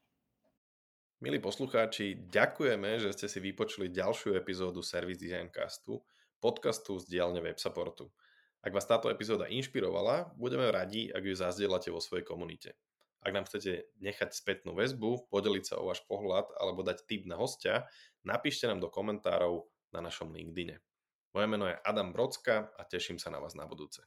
Milí poslucháči, ďakujeme, že ste si vypočuli ďalšiu epizódu Service Design Castu, podcastu z diálne WebSupportu. Ak vás táto epizóda inšpirovala, budeme radi, ak ju zazdieľate vo svojej komunite. Ak nám chcete nechať spätnú väzbu, podeliť sa o váš pohľad alebo dať tip na hostia, napíšte nám do komentárov na našom LinkedIne. Moje meno je Adam Brocka a teším sa na vás na budúce.